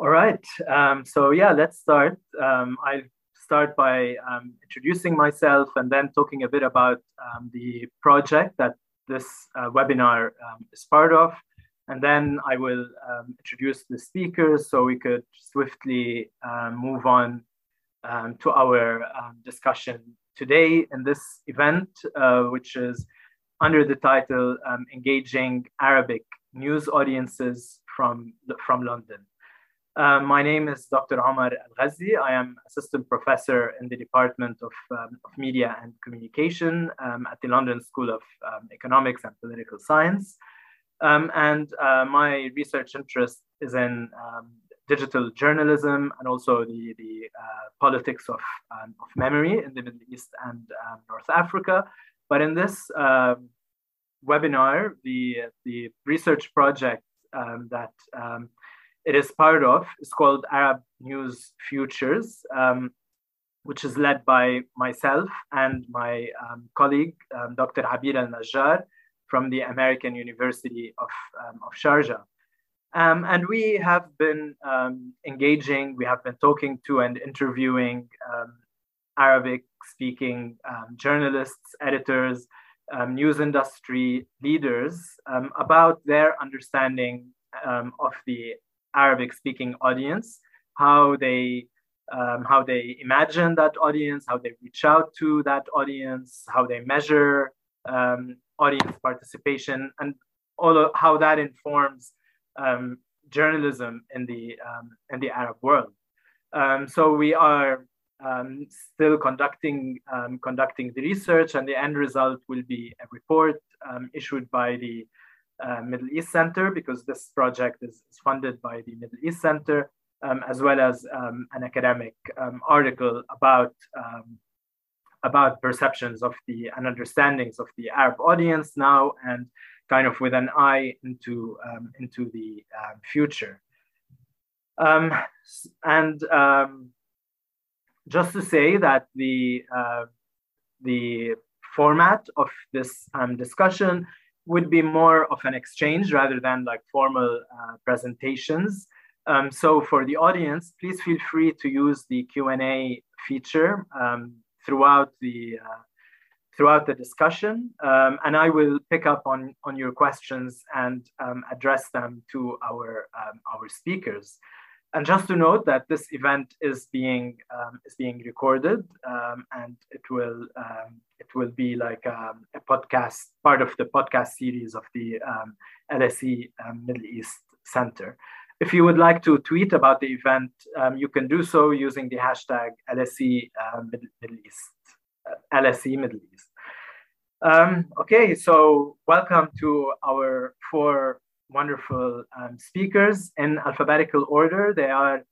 All right. Um, so yeah, let's start. Um, I'll start by um, introducing myself and then talking a bit about um, the project that this uh, webinar um, is part of. And then I will um, introduce the speakers so we could swiftly move on to our discussion today in this event, uh, which is under the title Engaging Arabic News Audiences from, from London. Uh, my name is Dr. Omar Al Ghazi. I am assistant professor in the Department of, um, of Media and Communication um, at the London School of um, Economics and Political Science. Um, and uh, my research interest is in um, digital journalism and also the, the uh, politics of, um, of memory in the Middle East and North Africa. But in this webinar, the, the research project that it is part of is called Arab News Futures, um, which is led by myself and my um, colleague, um, Dr. Abir Al Najjar from the American University of, um, of Sharjah. Um, and we have been um, engaging, we have been talking to and interviewing Arabic speaking journalists, editors, news industry leaders about their understanding of the Arabic speaking audience, how they um, how they imagine that audience, how they reach out to that audience, how they measure um, audience participation, and all of how that informs um, journalism in the um, in the Arab world. Um, so we are um, still conducting conducting the research, and the end result will be a report issued by the uh, Middle East Center because this project is, is funded by the Middle East Center, um, as well as um, an academic um, article about um, about perceptions of the and understandings of the Arab audience now, and kind of with an eye into um, into the uh, future. and just to say that the uh, the format of this discussion would be more of an exchange rather than like formal uh, presentations. Um, so for the audience, please feel free to use the Q&A feature um, throughout the uh, throughout the discussion, um, and I will pick up on on your questions and um, address them to our um, our speakers. And just to note that this event is being um, is being recorded, um, and it will um, it will be like um, a podcast, part of the podcast series of the um, LSE um, Middle East Center. If you would like to tweet about the event, you can do so using the hashtag LSE uh, Middle, East, uh, LSE Middle East. okay, so welcome to our four wonderful um, speakers in alphabetical order. They are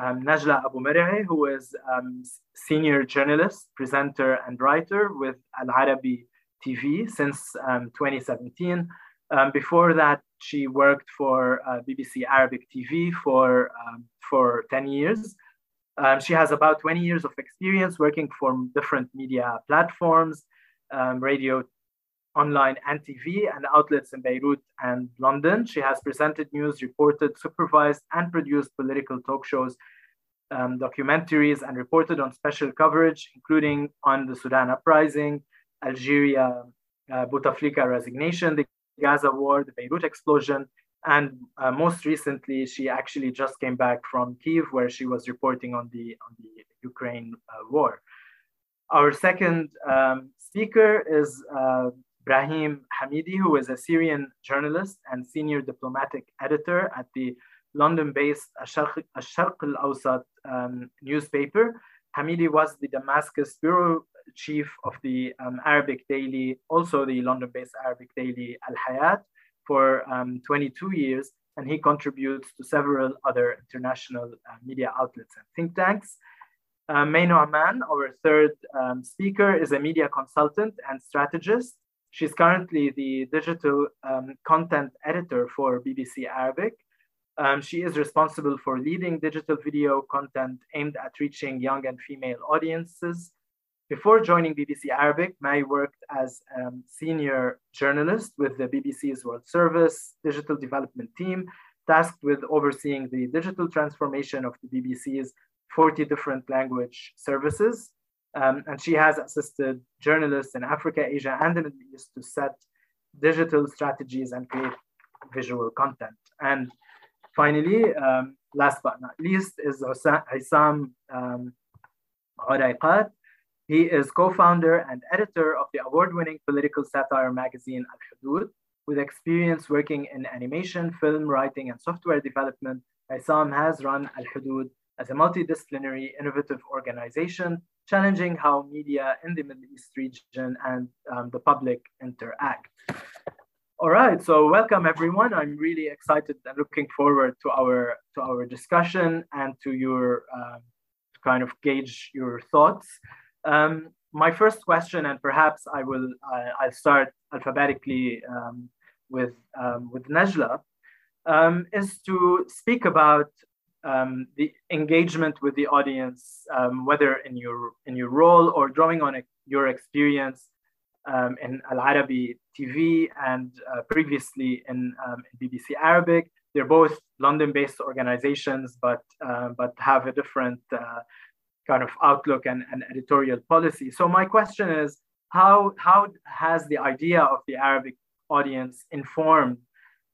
um, Najla Abu Merhi, who is um, senior journalist, presenter, and writer with Al Arabi TV since um, 2017. Um, before that, she worked for uh, BBC Arabic TV for, um, for 10 years. she has about 20 years of experience working for different media platforms, radio, online and TV and outlets in Beirut and London. She has presented news, reported, supervised, and produced political talk shows, um, documentaries, and reported on special coverage, including on the Sudan uprising, Algeria, uh, Bouteflika resignation, the Gaza war, the Beirut explosion, and uh, most recently, she actually just came back from Kiev, where she was reporting on the on the Ukraine uh, war. Our second um, speaker is uh, Brahim Hamidi, who is a Syrian journalist and senior diplomatic editor at the London-based Al-Sharq al-Awsat um, newspaper. Hamidi was the Damascus bureau chief of the um, Arabic daily, also the London-based Arabic daily Al-Hayat for um, 22 years, and he contributes to several other international uh, media outlets and think tanks. Uh, May Noaman, our third um, speaker, is a media consultant and strategist She's currently the digital um, content editor for BBC Arabic. Um, she is responsible for leading digital video content aimed at reaching young and female audiences. Before joining BBC Arabic, May worked as a um, senior journalist with the BBC's World Service digital development team, tasked with overseeing the digital transformation of the BBC's 40 different language services. Um, and she has assisted journalists in Africa, Asia, and the Middle East to set digital strategies and create visual content. And finally, um, last but not least, is Issam um, He is co-founder and editor of the award-winning political satire magazine Al Hudud. With experience working in animation, film writing, and software development, Issam has run Al Hudud as a multidisciplinary, innovative organization, challenging how media in the Middle East region and um, the public interact. All right, so welcome everyone. I'm really excited and looking forward to our to our discussion and to your uh, kind of gauge your thoughts. Um, my first question, and perhaps I will uh, I'll start alphabetically um, with um, with Najla, um, is to speak about um, the engagement with the audience, um, whether in your in your role or drawing on a, your experience um, in Al Arabi TV and uh, previously in, um, BBC Arabic. They're both London-based organizations, but uh, but have a different uh, kind of outlook and, and editorial policy. So my question is, how how has the idea of the Arabic audience informed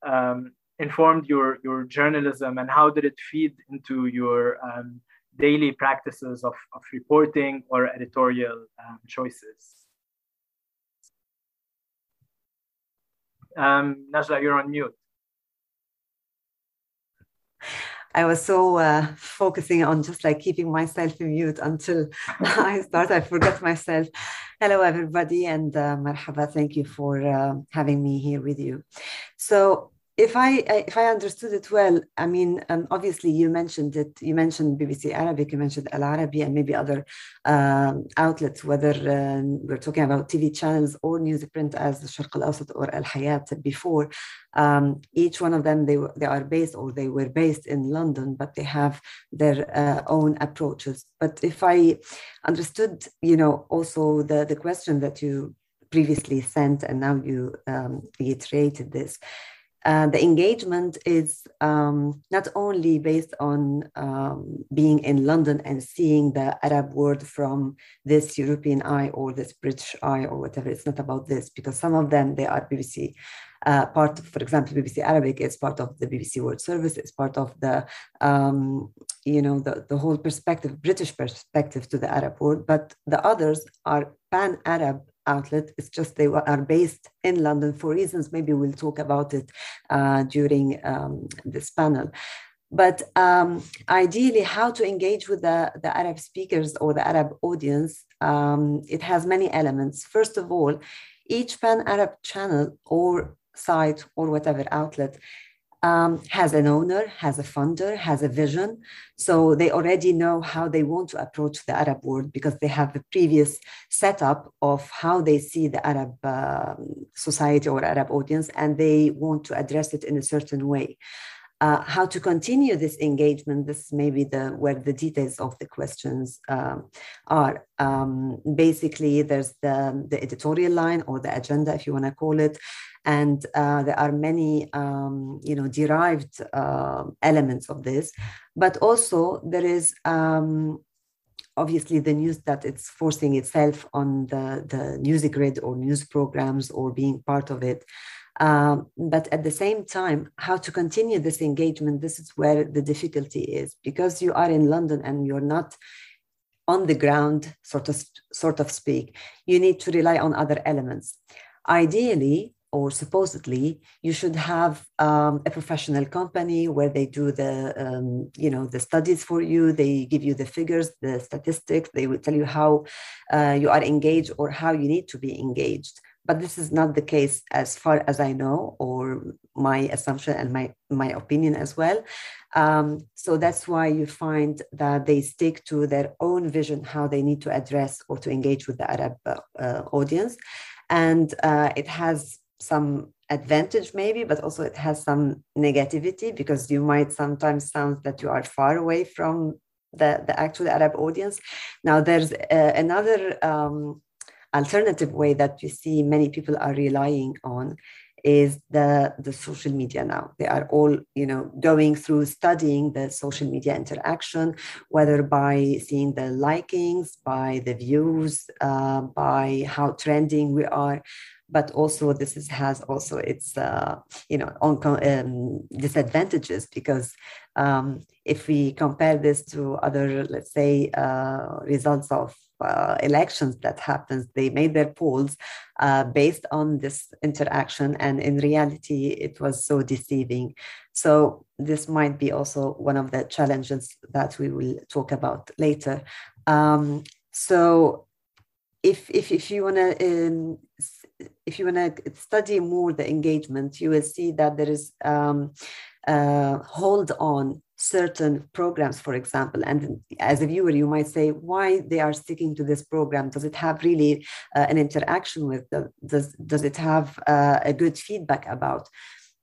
um, informed your your journalism and how did it feed into your um, daily practices of, of reporting or editorial um, choices um, Najla, you're on mute. I was so uh, focusing on just like keeping myself in mute until I start. I forget myself. Hello, everybody, and uh, marhaba. Thank you for uh, having me here with you. So if I if I understood it well, I mean, um, obviously you mentioned it. You mentioned BBC Arabic, you mentioned Al Arabi, and maybe other um, outlets, whether uh, we're talking about TV channels or newsprint as the Sharq Al Awsat or Al Hayat before. Um, each one of them they they are based or they were based in London, but they have their uh, own approaches. But if I understood, you know, also the the question that you previously sent and now you um, reiterated this uh, the engagement is um, not only based on um, being in London and seeing the Arab world from this European eye or this British eye or whatever. It's not about this because some of them they are BBC uh, part. Of, for example, BBC Arabic is part of the BBC World Service. It's part of the um, you know the, the whole perspective, British perspective to the Arab world. But the others are pan Arab outlet. It's just they are based in London for reasons. Maybe we'll talk about it uh, during um, this panel. But um, ideally, how to engage with the, the Arab speakers or the Arab audience, um, it has many elements. First of all, each pan Arab channel or site or whatever outlet um, has an owner, has a funder, has a vision. So they already know how they want to approach the Arab world because they have a previous setup of how they see the Arab uh, society or Arab audience, and they want to address it in a certain way. Uh, how to continue this engagement this may be the where the details of the questions um, are um, basically there's the, the editorial line or the agenda if you want to call it and uh, there are many um, you know derived uh, elements of this but also there is um, obviously the news that it's forcing itself on the, the news grid or news programs or being part of it um, but at the same time, how to continue this engagement, this is where the difficulty is because you are in London and you're not on the ground, sort of, sort of speak. You need to rely on other elements. Ideally, or supposedly you should have um, a professional company where they do the um, you know the studies for you they give you the figures the statistics they will tell you how uh, you are engaged or how you need to be engaged but this is not the case as far as I know, or my assumption and my, my opinion as well. Um, so that's why you find that they stick to their own vision, how they need to address or to engage with the Arab uh, audience. And uh, it has some advantage maybe but also it has some negativity because you might sometimes sound that you are far away from the, the actual arab audience now there's uh, another um, alternative way that you see many people are relying on is the, the social media now. They are all, you know, going through studying the social media interaction, whether by seeing the likings, by the views, uh, by how trending we are but also this is, has also its uh, you know on, um, disadvantages because um, if we compare this to other let's say uh, results of uh, elections that happens they made their polls uh, based on this interaction and in reality it was so deceiving. So this might be also one of the challenges that we will talk about later. Um, so if, if, if you want to um, if you want to study more the engagement you will see that there is um, uh, hold on certain programs, for example. And as a viewer, you might say, why they are sticking to this program? Does it have really uh, an interaction with them? Does, does it have uh, a good feedback about?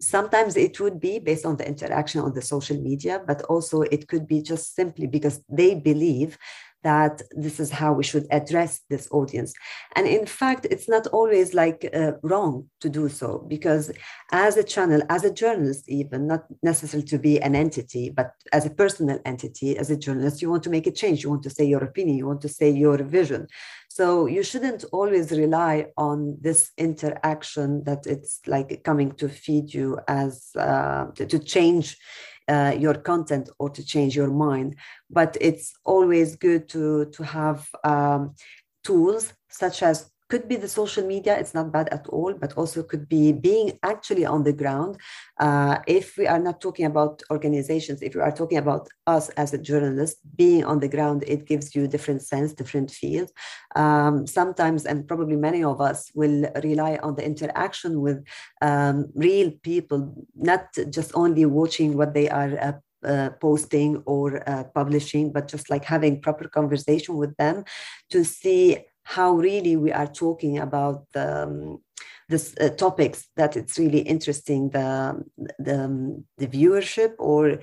Sometimes it would be based on the interaction on the social media, but also it could be just simply because they believe that this is how we should address this audience. And in fact, it's not always like uh, wrong to do so because as a channel, as a journalist, even not necessarily to be an entity, but as a personal entity, as a journalist, you want to make a change. You want to say your opinion. You want to say your vision. So you shouldn't always rely on this interaction that it's like coming to feed you as uh, to, to change uh, your content or to change your mind. But it's always good to, to have um, tools such as could be the social media it's not bad at all but also could be being actually on the ground. Uh, if we are not talking about organizations if we are talking about us as a journalist being on the ground it gives you different sense different feel. Um, sometimes and probably many of us will rely on the interaction with um, real people not just only watching what they are uh, uh, posting or uh, publishing, but just like having proper conversation with them to see how really we are talking about the, um, this uh, topics that it's really interesting the the, um, the viewership or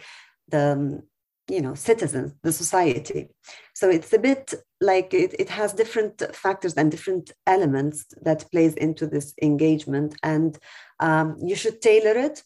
the um, you know citizens the society. So it's a bit like it, it has different factors and different elements that plays into this engagement. And um, you should tailor it.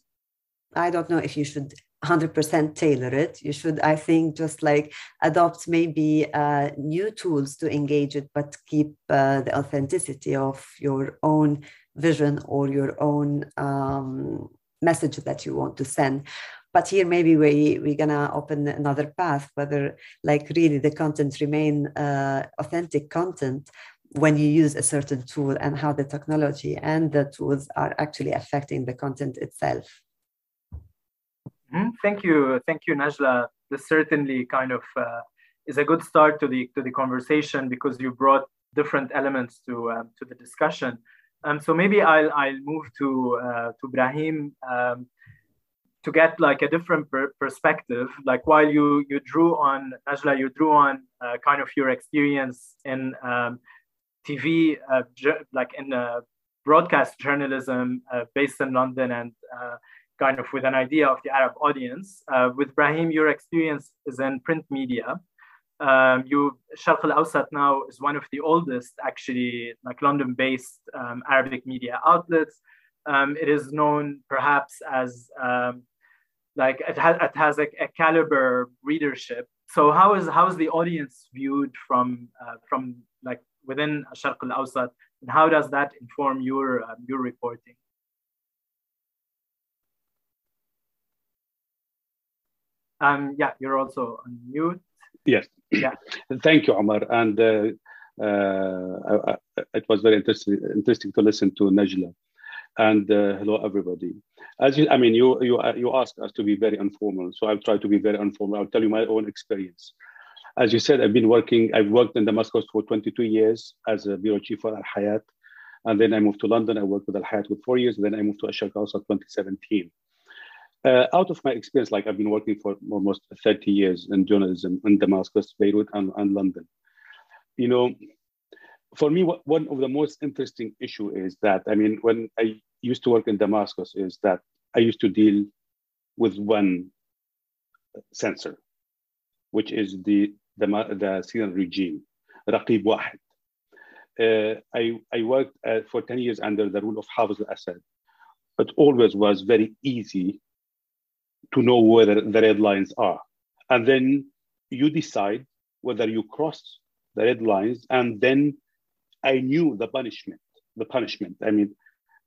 I don't know if you should 100% tailor it. You should, I think, just like adopt maybe uh, new tools to engage it, but keep uh, the authenticity of your own vision or your own um, message that you want to send. But here, maybe we, we're to open another path, whether like really the content remain uh, authentic content when you use a certain tool and how the technology and the tools are actually affecting the content itself. Mm, thank you, thank you, Najla. This certainly kind of uh, is a good start to the to the conversation because you brought different elements to um, to the discussion. Um, so maybe I'll I'll move to uh, to Brahim um, to get like a different per- perspective. Like while you you drew on Najla, you drew on uh, kind of your experience in um, TV, uh, like in uh, broadcast journalism based in London and kind of with an idea of the Arab audience. Uh, with Brahim, your experience is in print media. Um, you Sharq al-Awsat now is one of the oldest, actually, like London-based um, Arabic media outlets. Um, it is known perhaps as um, like it, ha- it has a, a, caliber readership. So how is how is the audience viewed from uh, from like within Sharq al-Awsat, and how does that inform your um, your reporting? Um, yeah, you're also on mute. Yes. Yeah. Thank you, Omar. And uh, uh, it was very interesting, interesting to listen to Najla. And uh, hello, everybody. As you, I mean, you you you asked us to be very informal, so I'll try to be very informal. I'll tell you my own experience. As you said, I've been working. I've worked in Damascus for 22 years as a bureau chief for Al Hayat, and then I moved to London. I worked with Al Hayat for four years, and then I moved to Asharq 2017. Uh, out of my experience, like I've been working for almost 30 years in journalism in Damascus, Beirut, and, and London. You know, for me, what, one of the most interesting issue is that, I mean, when I used to work in Damascus is that I used to deal with one censor, which is the, the, the Syrian regime, Raqib Wahid. Uh, I, I worked uh, for 10 years under the rule of Hafez al-Assad, it always was very easy to know where the red lines are. And then you decide whether you cross the red lines. And then I knew the punishment, the punishment. I mean,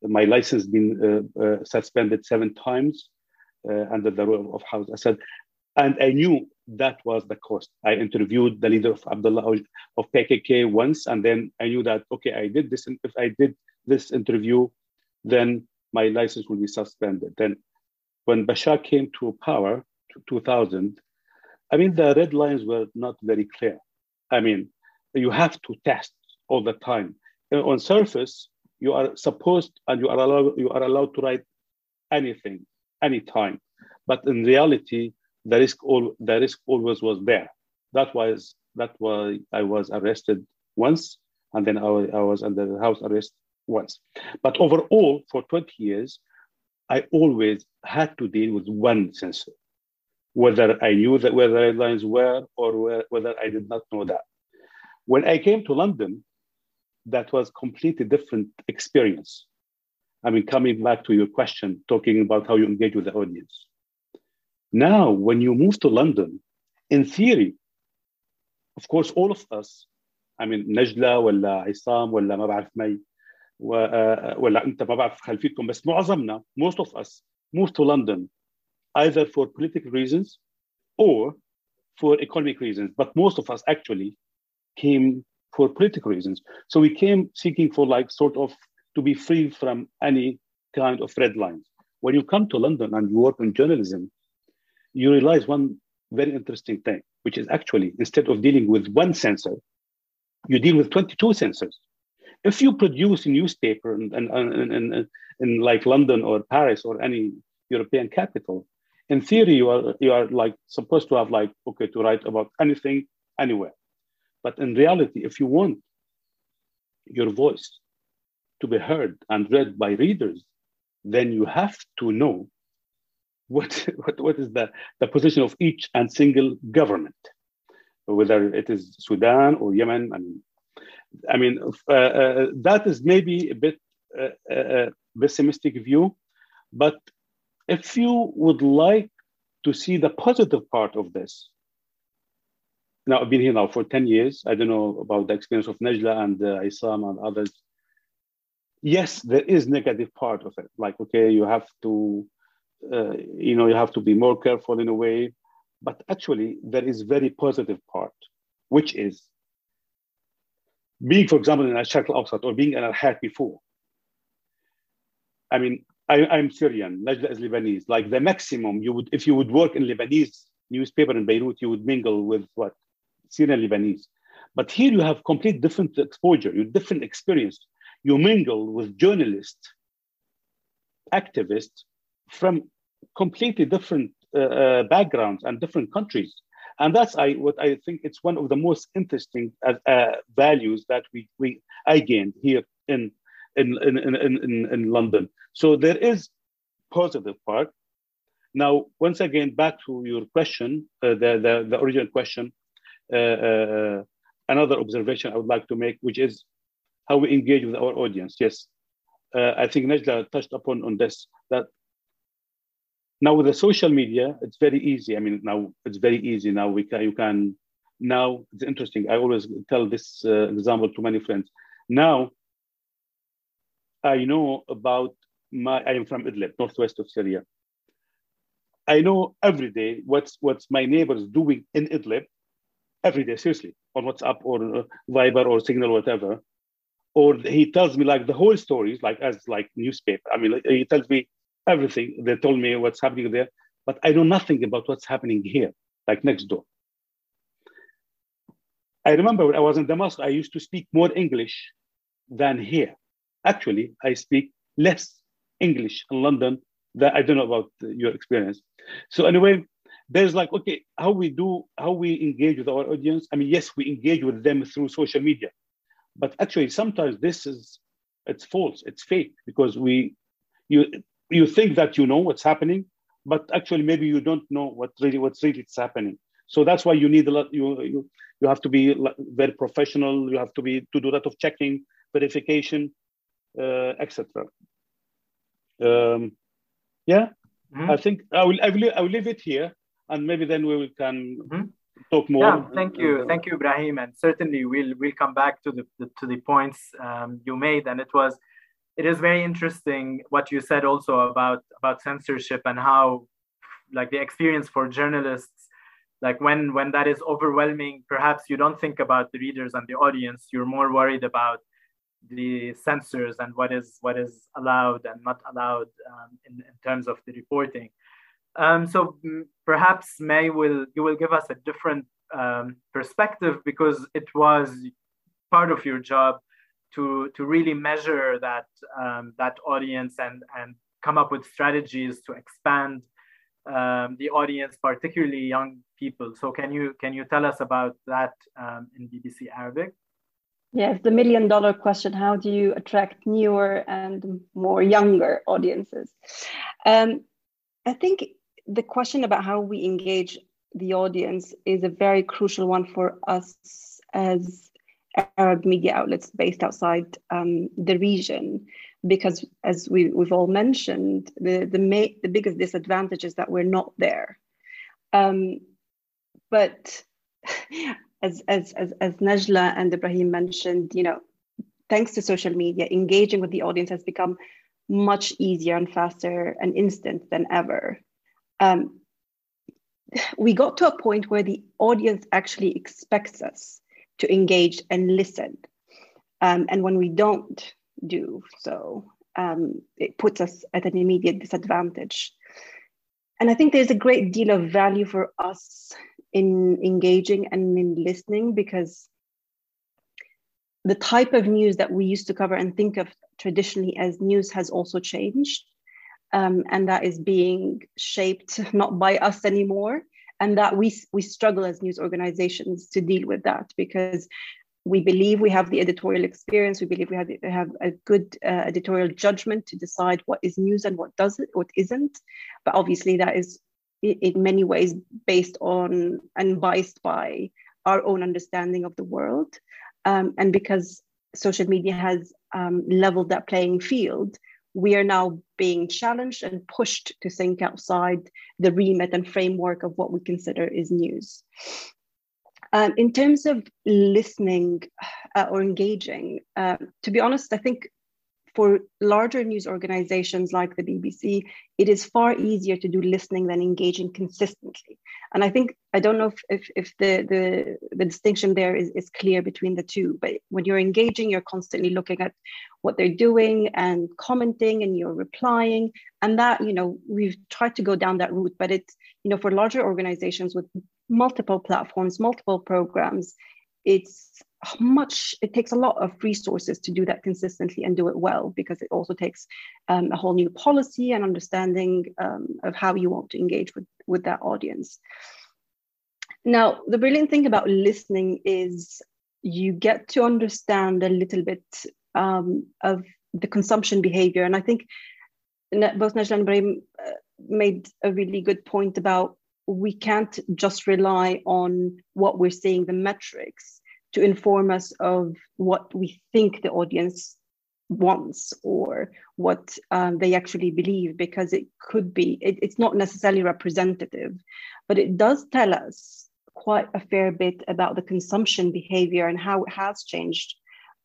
my license been uh, uh, suspended seven times uh, under the rule of Hafez Assad. And I knew that was the cost. I interviewed the leader of Abdullah of PKK once, and then I knew that, okay, I did this. And if I did this interview, then my license will be suspended. Then when Bashar came to power, 2000, I mean, the red lines were not very clear. I mean, you have to test all the time. Uh, on surface, you are supposed and you are allowed, you are allowed to write anything, anytime. But in reality, the risk, all, the risk always was there. That was, that why I was arrested once, and then I, I was under house arrest once. But overall, for 20 years, I always had to deal with one censor, whether I knew that where the red lines were or where, whether I did not know that. When I came to London, that was completely different experience. I mean, coming back to your question, talking about how you engage with the audience. Now, when you move to London, in theory, of course, all of us, I mean, Najla, ولا عصام, ولا ما بعرف مي, ولا انت ما بعرف خلفيتكم بس معظمنا most of us moved to London either for political reasons or for economic reasons. But most of us actually came for political reasons. So we came seeking for like sort of to be free from any kind of red lines. When you come to London and you work in journalism you realize one very interesting thing which is actually instead of dealing with one censor you deal with 22 censors if you produce a newspaper in, in, in, in, like London or Paris or any European capital, in theory, you are, you are like supposed to have like, okay, to write about anything, anywhere. But in reality, if you want your voice to be heard and read by readers, then you have to know what, what, what is the, the position of each and single government, whether it is Sudan or Yemen. Mean, I mean, uh, uh, that is maybe a bit uh, pessimistic view, but if you would like to see the positive part of this, now I've been here now for 10 years. I don't know about the experience of Najla and uh, Isam and others. Yes, there is negative part of it. Like, okay, you have to, uh, you know, you have to be more careful in a way. But actually, there is very positive part, which is being, for example, in Al-Sharq al-Awsat or being in Al-Hayat before. I mean, I, am Syrian, Najla is Lebanese. Like the maximum you would, if you would work in Lebanese newspaper in Beirut, you would mingle with what? Syrian Lebanese. But here you have complete different exposure, you different experience. You mingle with journalists, activists from completely different uh, uh, backgrounds and different countries and that's I what I think it's one of the most interesting uh, uh, values that we we I gained here in in, in in in London. So there is positive part. Now, once again, back to your question, uh, the, the the original question. Uh, uh, another observation I would like to make, which is how we engage with our audience. Yes, uh, I think Najla touched upon on this that now with the social media, it's very easy. I mean, now it's very easy. Now we can you can now it's interesting. I always tell this uh, example to many friends. Now I know about my. I am from Idlib, northwest of Syria. I know every day what's what's my neighbors doing in Idlib every day, seriously, on WhatsApp or uh, Viber or Signal, whatever. Or he tells me like the whole stories, like as like newspaper. I mean, he tells me everything. They told me what's happening there, but I know nothing about what's happening here, like next door. I remember when I was in Damascus, I used to speak more English than here. Actually, I speak less English in London than I don't know about your experience. So anyway, there's like, okay, how we do, how we engage with our audience. I mean, yes, we engage with them through social media, but actually sometimes this is, it's false, it's fake because we, you, you think that you know what's happening, but actually maybe you don't know what really what's really is happening. So that's why you need a lot. You you you have to be very professional. You have to be to do a lot of checking, verification, uh, etc. Um, yeah, mm-hmm. I think I will, I will I will leave it here, and maybe then we will can mm-hmm. talk more. Yeah, thank you, thank you, Ibrahim, and certainly we'll we'll come back to the, the to the points um, you made, and it was it is very interesting what you said also about about censorship and how like the experience for journalists like when when that is overwhelming perhaps you don't think about the readers and the audience you're more worried about the censors and what is what is allowed and not allowed um, in, in terms of the reporting. Um, so perhaps may will you will give us a different um, perspective because it was part of your job to to really measure that um, that audience and and come up with strategies to expand um, the audience, particularly young people. So can you can you tell us about that um, in BBC Arabic? Yes, the million dollar question: How do you attract newer and more younger audiences? Um, I think the question about how we engage the audience is a very crucial one for us as Arab media outlets based outside um, the region because as we, we've all mentioned, the, the, ma- the biggest disadvantage is that we're not there. Um, but as, as, as, as Najla and Ibrahim mentioned, you know, thanks to social media, engaging with the audience has become much easier and faster and instant than ever. Um, we got to a point where the audience actually expects us to engage and listen. Um, and when we don't, do. So um, it puts us at an immediate disadvantage. And I think there's a great deal of value for us in engaging and in listening because the type of news that we used to cover and think of traditionally as news has also changed. Um, and that is being shaped not by us anymore. And that we, we struggle as news organizations to deal with that because we believe we have the editorial experience. We believe we have, have a good uh, editorial judgment to decide what is news and what doesn't, what isn't. But obviously, that is in many ways based on and biased by our own understanding of the world. Um, and because social media has um, leveled that playing field, we are now being challenged and pushed to think outside the remit and framework of what we consider is news. Um, in terms of listening uh, or engaging, uh, to be honest, I think for larger news organizations like the BBC, it is far easier to do listening than engaging consistently. And I think, I don't know if, if, if the, the, the distinction there is, is clear between the two, but when you're engaging, you're constantly looking at what they're doing and commenting and you're replying. And that, you know, we've tried to go down that route, but it's, you know, for larger organizations with multiple platforms, multiple programs, it's much it takes a lot of resources to do that consistently and do it well because it also takes um, a whole new policy and understanding um, of how you want to engage with with that audience. Now the brilliant thing about listening is you get to understand a little bit um, of the consumption behavior. And i think both Najla and Ibrahim uh, made a really good point about we can't just rely on what we're seeing, the metrics, to inform us of what we think the audience wants or what um, they actually believe, because it could be, it, it's not necessarily representative, but it does tell us quite a fair bit about the consumption behavior and how it has changed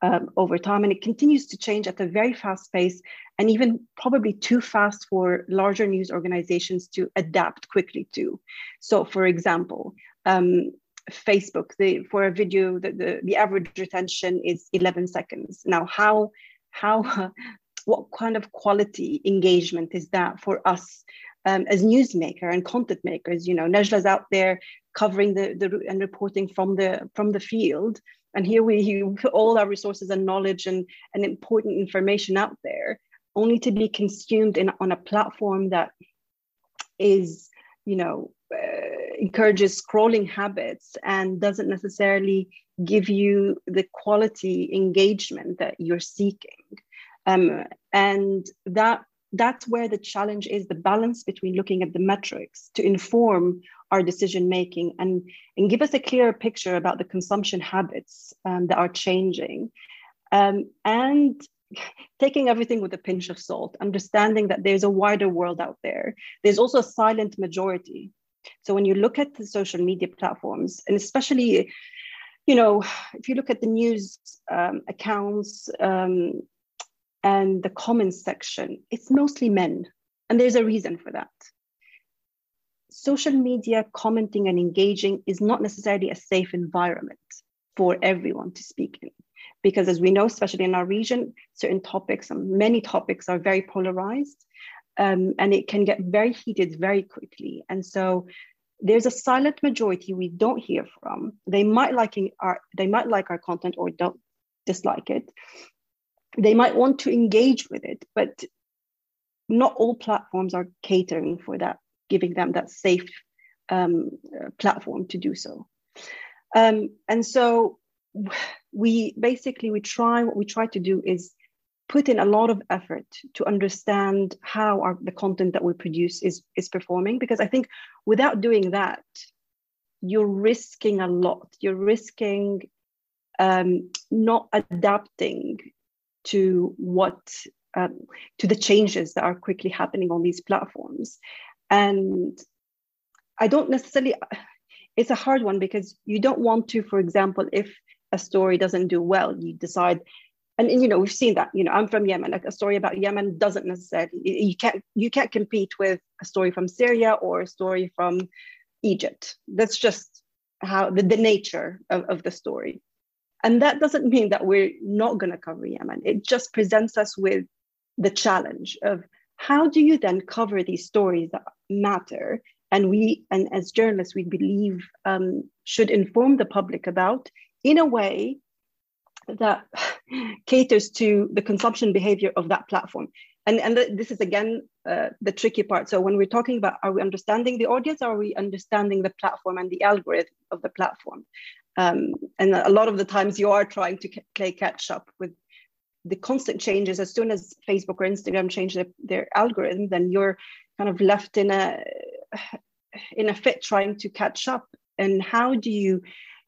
um, over time. And it continues to change at a very fast pace and even probably too fast for larger news organizations to adapt quickly to. So, for example, um, Facebook, the, for a video, the, the, the average retention is 11 seconds. Now, how, how, what kind of quality engagement is that for us um, as newsmaker and content makers? You know, Najla's out there covering the, the and reporting from the from the field and here we put all our resources and knowledge and, and important information out there only to be consumed in on a platform that is you know uh, encourages scrolling habits and doesn't necessarily give you the quality engagement that you're seeking um, and that that's where the challenge is the balance between looking at the metrics to inform our decision making and, and give us a clearer picture about the consumption habits um, that are changing um, and taking everything with a pinch of salt, understanding that there's a wider world out there. There's also a silent majority. So when you look at the social media platforms, and especially, you know, if you look at the news um, accounts um, and the comments section, it's mostly men. And there's a reason for that. Social media commenting and engaging is not necessarily a safe environment for everyone to speak in because as we know, especially in our region, certain topics, and many topics are very polarized um, and it can get very heated very quickly. And so there's a silent majority we don't hear from. They might like our, they might like our content or don't dislike it. They might want to engage with it, but not all platforms are catering for that, giving them that safe um, platform to do so. Um, and so we basically we try what we try to do is put in a lot of effort to understand how our, the content that we produce is is performing because i think without doing that you're risking a lot. You're risking um, not adapting to what um, to the changes that are quickly happening on these platforms. And i don't necessarily it's a hard one because you don't want to for example if a story doesn't do well, you decide, and, and, you know we've seen that. You know, I'm from Yemen. Like a story about Yemen doesn't necessarily you can't you can't compete with a story from Syria or a story from Egypt. That's just how the, the nature of, of the story. And that doesn't mean that we're not going to cover Yemen. It just presents us with the challenge of how do you then cover these stories that matter and we and as journalists we believe um, should inform the public about in a way that caters to the consumption behavior of that platform. And, and this is again uh, the tricky part. So when we're talking about are we understanding the audience, are we understanding the platform and the algorithm of the platform? Um, and a lot of the times you are trying to play catch up with the constant changes. As soon as Facebook or Instagram change their, their algorithm, then you're kind of left in a in a fit trying to catch up. And how do you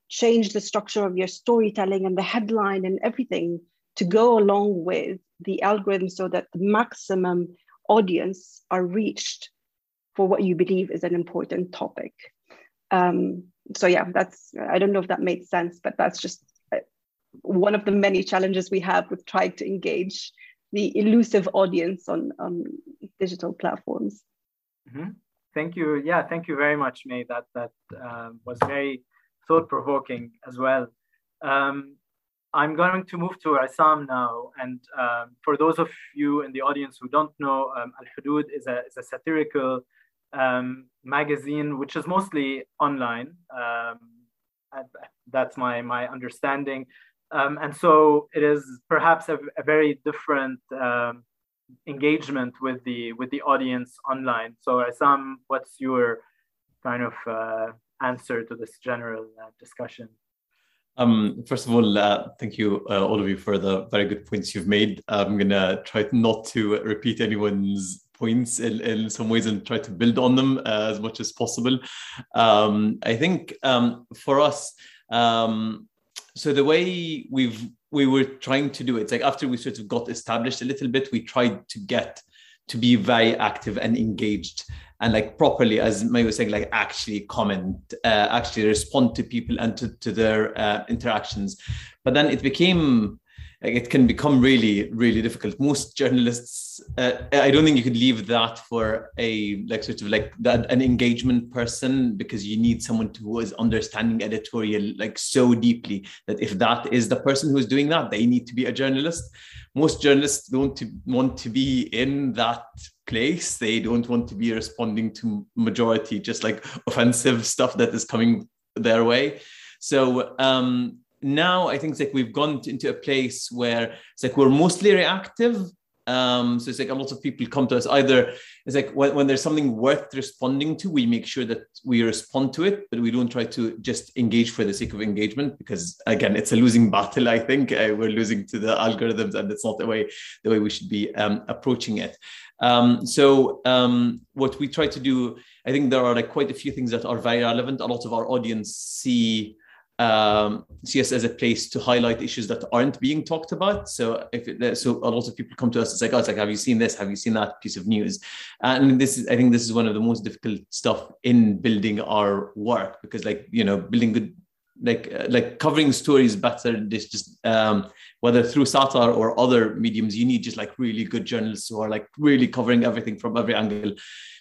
change the structure of your storytelling and the headline and everything to go along with the algorithm so that the maximum audience are reached for what you believe is an important topic. Um, so yeah, that's I don't know if that made sense, but that's just uh, one of the many challenges we have with trying to engage the elusive audience on, digital platforms. Mm-hmm. Thank you. Yeah, thank you very much, May. That that uh, was very thought provoking as well. Um, I'm going to move to Isam now. And um, for those of you in the audience who don't know, um, Al Hudud is a, is a satirical um, magazine, which is mostly online. Um, that's my, my understanding. Um, and so it is perhaps a, a very different um, engagement with the, with the audience online. So Isam, what's your kind of uh, answer to this general uh, discussion. Um, first of all, uh, thank you, uh, all of you, for the very good points you've made. I'm going to try not to repeat anyone's points in, in some ways and try to build on them uh, as much as possible. Um, I think um, for us, um, so the way we've we were trying to do it, like after we sort of got established a little bit, we tried to get to be very active and engaged and like properly as May was saying like actually comment uh, actually respond to people and to, to their uh, interactions. But then it became like, it can become really really difficult. Most journalists uh, i don't think you could leave that for a like sort of like that an engagement person because you need someone who is understanding editorial like so deeply that if that is the person who's doing that they need to be a journalist most journalists don't want to be in that place. They don't want to be responding to majority just like offensive stuff that is coming their way. So um now i think it's like we've gone into a place where it's like we're mostly reactive um, so it's like a lot of people come to us either it's like when, when, there's something worth responding to, we make sure that we respond to it, but we don't try to just engage for the sake of engagement because again, it's a losing battle. I think uh, we're losing to the algorithms, and it's not the way the way we should be um, approaching it. Um, so um, what we try to do, I think there are like quite a few things that are very relevant. A lot of our audience see um, see us as a place to highlight issues that aren't being talked about. So if so, a lot of people come to us. It's like, oh, it's like, have you seen this? Have you seen that piece of news? And this is, I think, this is one of the most difficult stuff in building our work because, like, you know, building good, like, uh, like covering stories better. This just um, whether through satire or other mediums, you need just like really good journalists who are like really covering everything from every angle.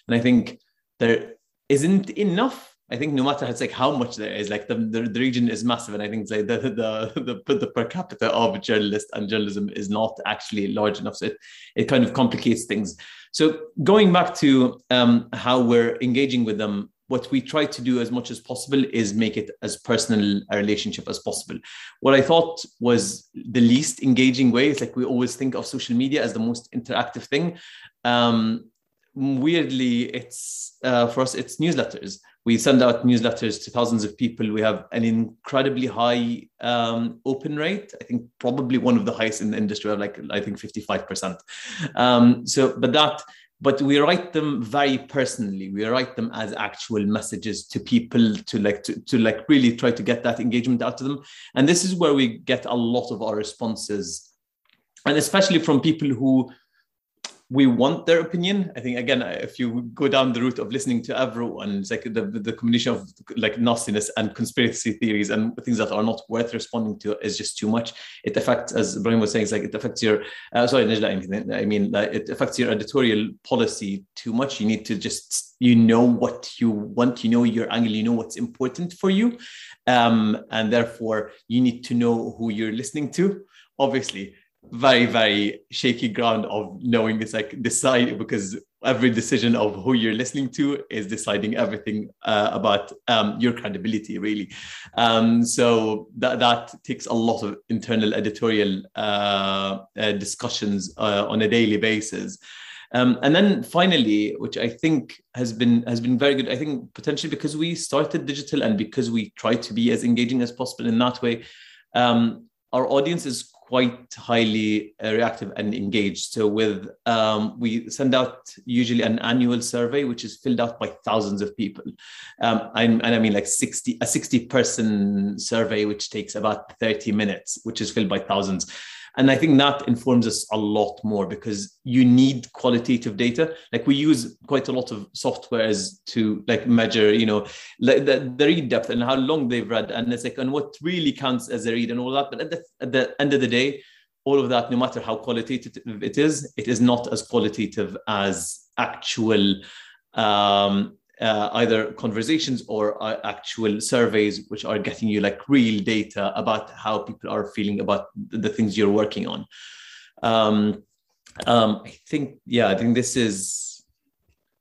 And I think there isn't enough I think no matter it's like how much there is, like the, the, the region is massive, and I think like the, the the the per capita of journalists and journalism is not actually large enough. So it, it kind of complicates things. So going back to um, how we're engaging with them, what we try to do as much as possible is make it as personal a relationship as possible. What I thought was the least engaging way is like we always think of social media as the most interactive thing. Um, weirdly, it's uh, for us, it's newsletters we send out newsletters to thousands of people. We have an incredibly high um, open rate. I think probably one of the highest in the industry. Like I think fifty five percent. Um, so, but that, but we write them very personally. We write them as actual messages to people to like to, to like really try to get that engagement out to them. And this is where we get a lot of our responses, and especially from people who we want their opinion. I think again, if you go down the route of listening to everyone, it's like the, the combination of like nastiness and conspiracy theories and things that are not worth responding to is just too much. It affects, as Ibrahim was saying, it's like it affects your uh, sorry, Najla, I mean, it affects your editorial policy too much. You need to just you know what you want, you know your angle, you know what's important for you, um, and therefore you need to know who you're listening to. Obviously, very very shaky ground of knowing it's like decide because every decision of who you're listening to is deciding everything uh, about um, your credibility really. Um, so that, that takes a lot of internal editorial uh, uh, discussions uh, on a daily basis. Um, and then finally which i think has been has been very good i think potentially because we started digital and because we try to be as engaging as possible in that way um, our audience is quite highly uh, reactive and engaged. So with um, we send out usually an annual survey, which is filled out by thousands of people, um, and, and, I mean like sixty a sixty person survey, which takes about thirty minutes, which is filled by thousands and i think that informs us a lot more because you need qualitative data. Like we use quite a lot of softwares to like measure you know the, the, the read depth and how long they've read. And it's like and what really counts as a read and all that. But at the, at the end of the day all of that no matter how qualitative it is it is not as qualitative as actual um, uh, either conversations or uh, actual surveys which are getting you like real data about how people are feeling about the, things you're working on. Um, um, i think yeah i think this is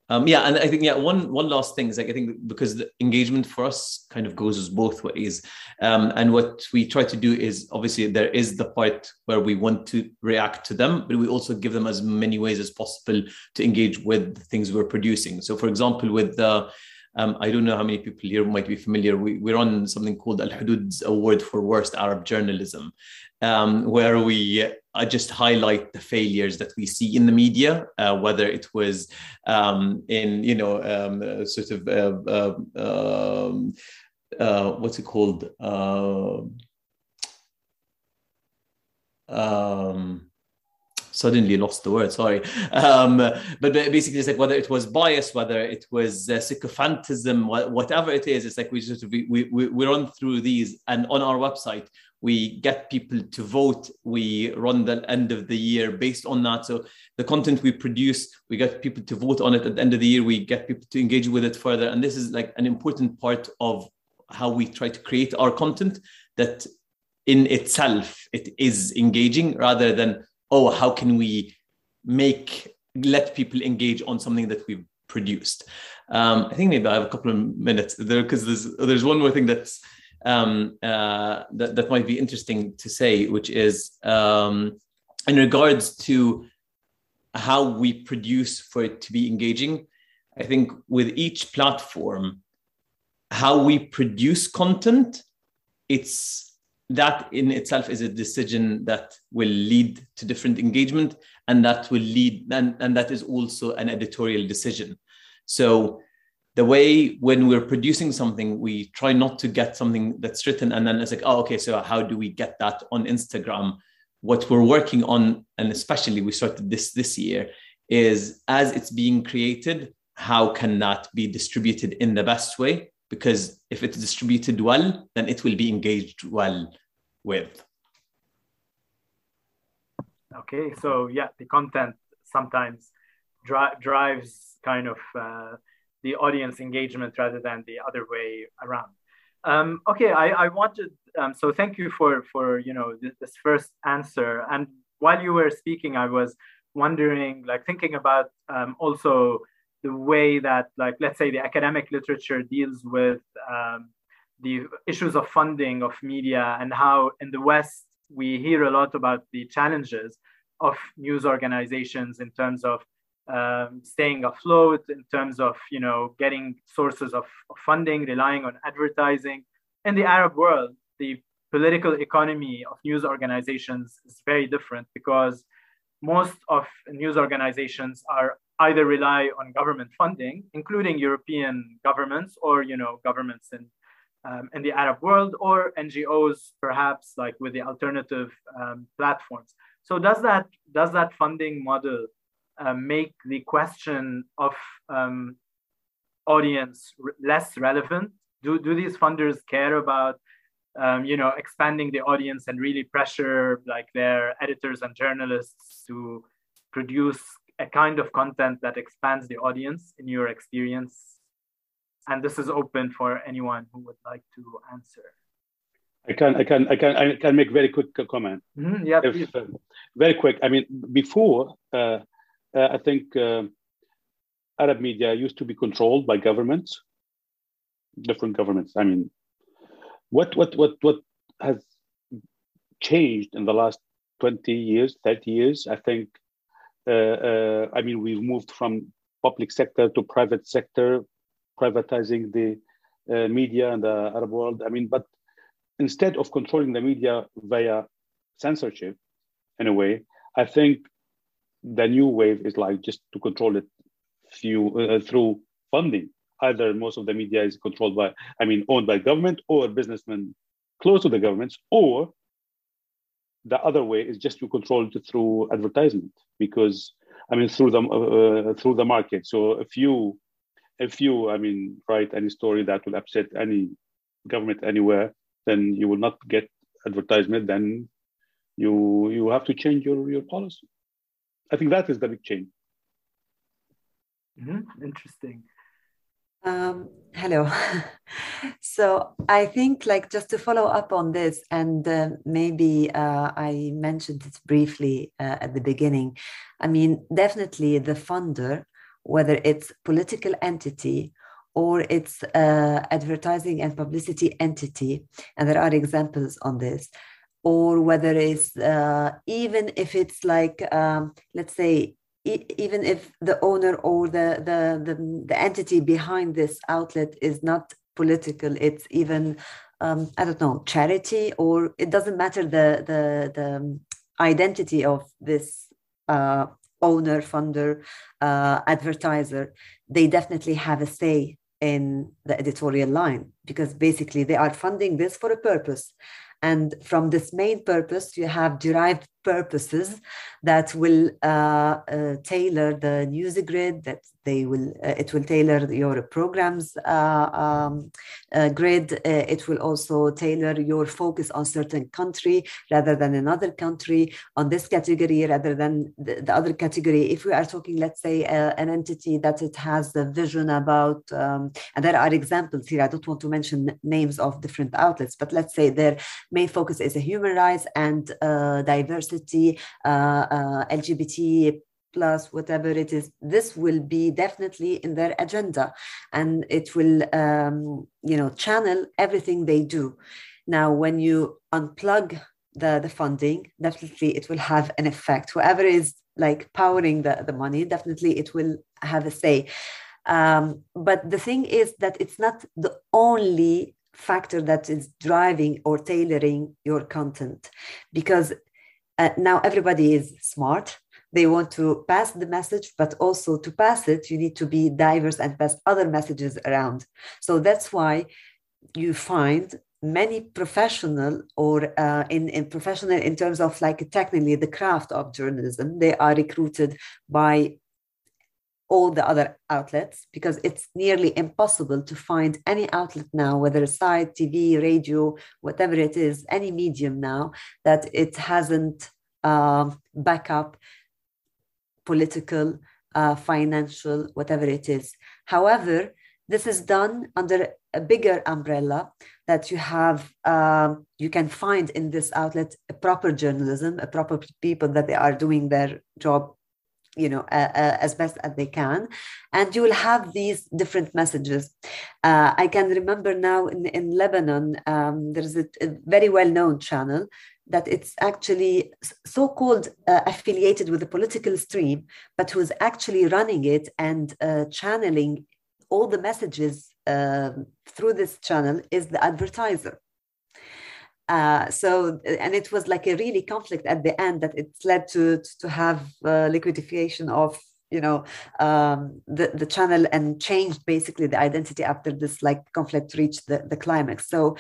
um, yeah, and I think yeah, one one last thing is like I think because the engagement for us kind of goes as both ways, um, and what we try to do is obviously there is the part where we want to react to them, but we also give them as many ways as possible to engage with the things we're producing. So, for example, with the um, I don't know how many people here might be familiar. We, we're on something called Al Hudud Award for Worst Arab Journalism, um, where we uh, just highlight the failures that we see in the media, uh, whether it was um, in, you know, um, uh, sort of, uh, uh, um, uh, what's it called? Um, suddenly lost the word sorry um, but basically it's like whether it was bias whether it was uh, sycophantism whatever it is it's like we just we, we, we run through these and on our website we get people to vote we run the end of the year based on that. So the content we produce we get people to vote on it at the end of the year. We get people to engage with it further. And this is like an important part of how we try to create our content that in itself it is engaging rather than oh, how can we make let people engage on something that we've produced? Um, I think maybe I have a couple of minutes there because there's there's one more thing that's um, uh, that that might be interesting to say, which is um, in regards to how we produce for it to be engaging. I think with each platform, how we produce content, it's that in itself is a decision that will lead to different engagement and that will lead and, and that is also an editorial decision so the way when we're producing something, we try not to get something that's written and then it's like, oh, okay, so how do we get that on Instagram? What we're working on, and especially we started this this year, is as it's being created, how can that be distributed in the best way? Because if it's distributed well, then it will be engaged well with. Okay, so yeah, the content sometimes dri- drives kind of uh, the audience engagement rather than the other way around. Um, okay, I, I wanted um, so thank you for for you know this, this, first answer. And while you were speaking, I was wondering, like thinking about um, also the way that like let's say the academic literature deals with um, the issues of funding of media and how in the West we hear a lot about the challenges of news organizations in terms of um, staying afloat, in terms of you know getting sources of, of funding, relying on advertising. In the Arab world, the political economy of news organizations is very different because most of news organizations are either rely on government funding, including European governments or you know governments in um, in the Arab world or NGOs, perhaps like with the alternative um, platforms. So does that does that funding model uh, make the question of um, audience less relevant? Do do these funders care about um, you know expanding the audience and really pressure like their editors and journalists to produce a kind of content that expands the audience in your experience? and this is open for anyone who would like to answer. I can, I can, I can, I can make very quick comment. Mm-hmm, yeah, if, uh, very quick. I mean, before, uh, uh, I think uh, Arab media used to be controlled by governments, different governments. I mean, what, what, what, what has changed in the last 20 years, 30 years? I think, uh, uh, I mean, we've moved from public sector to private sector privatizing the uh, media in the Arab world. I mean, but instead of controlling the media via censorship, in a way, I think the new wave is like just to control it few, uh, through funding. Either most of the media is controlled by, I mean, owned by government or businessmen close to the governments, or the other way is just to control it through advertisement because I mean through the uh, through the market. So if you if you, I mean, write any story that will upset any government anywhere, then you will not get advertisement. Then you you have to change your your policy. I think that is the big change. Mm-hmm. Interesting. Um, hello. so I think, like, just to follow up on this, and uh, maybe uh, I mentioned it briefly uh, at the beginning. I mean, definitely the funder whether it's political entity or it's uh, advertising and publicity entity, and there are examples on this, or whether it's uh, even if it's like, um, let's say, e- even if the owner or the, the, the, the, entity behind this outlet is not political, it's even, um, I don't know, charity, or it doesn't matter the, the, the identity of this uh, owner, funder, uh, advertiser, they definitely have a say in the editorial line because basically they are funding this for a purpose. And from this main purpose, you have derived purposes that will uh, uh, tailor the news grid, that they will uh, it will tailor your programs uh, um, uh, grid. Uh, it will also tailor your focus on certain country rather than another country on this category rather than the, the other category. If we are talking let's say an entity that it has a vision about um, and there are examples here i don't want to mention names of different outlets but let's say their main focus is a human rights and uh, diversity lgbt plus whatever it is this will be definitely in their agenda. And it will um, you know channel everything they do. Now when you unplug the, the funding definitely it will have an effect. Whoever is like powering the, the money definitely it will have a say. Um, but the thing is that it's not the only factor that is driving or tailoring your content. Because uh, now everybody is smart they want to pass the message, but also to pass it, you need to be diverse and pass other messages around. So that's why you find many professional or uh, in, in professional in terms of like technically the craft of journalism, they are recruited by all the other outlets because it's nearly impossible to find any outlet now, whether a site, TV, radio, whatever it is, any medium now, that it hasn't uh, back up political, uh, financial, whatever it is. However, this is done under a bigger umbrella that you have um, you can find in this outlet a proper journalism a proper people that they are doing their job you know uh, uh, as best as they can. And you will have these different messages. Uh, i can remember now in, in lebanon um, there's a, a, very well-known channel that it's actually so-called uh, affiliated with the political stream but who's actually running it and uh, channeling all the messages um, through this channel is the advertiser uh, so and it was like a really conflict at the end that it led to to have uh, liquidification of you know um, the the channel and changed basically the identity after this like conflict reached the, the climax. So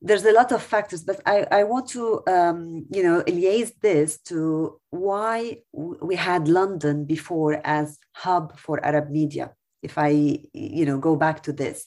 there's a lot of factors but i, I want to um, you know liaise this to why we had london before as hub for arab media if i you know go back to this.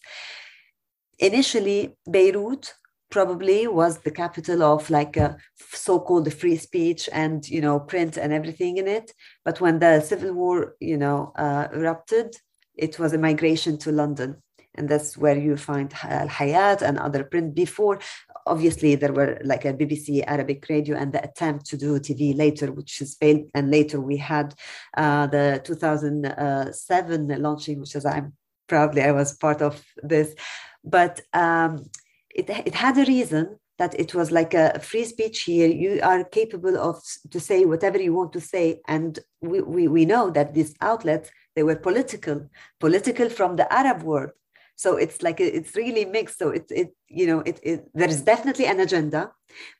Initially beirut probably was the capital of like a so-called free speech and you know print and everything in it. But when the civil war you know uh, erupted it was a migration to london. And that's where you find Al Hayat and other print. Before obviously there were like a bbc arabic radio and the attempt to do tv later which has failed. And later we had uh, the 2007 launching which is i'm proudly i was part of this. But um, it, it had a reason that it was like a free speech here. You are capable of to say whatever you want to say. And we, we, we know that these outlets they were political political from the arab world. So it's like it's really mixed. So it, it you know it, it there is definitely an agenda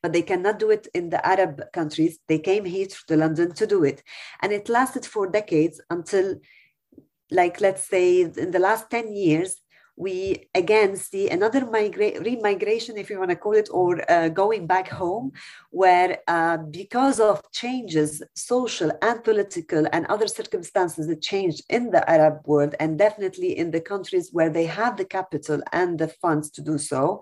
but they cannot do it in the arab countries. They came here to london to do it. And it lasted for decades until like let's say in the last 10 years we again see another migra- remigration, if you want to call it, or uh, going back home, where uh, because of changes, social and political and other circumstances that changed in the Arab world, and definitely in the countries where they have the capital and the funds to do so,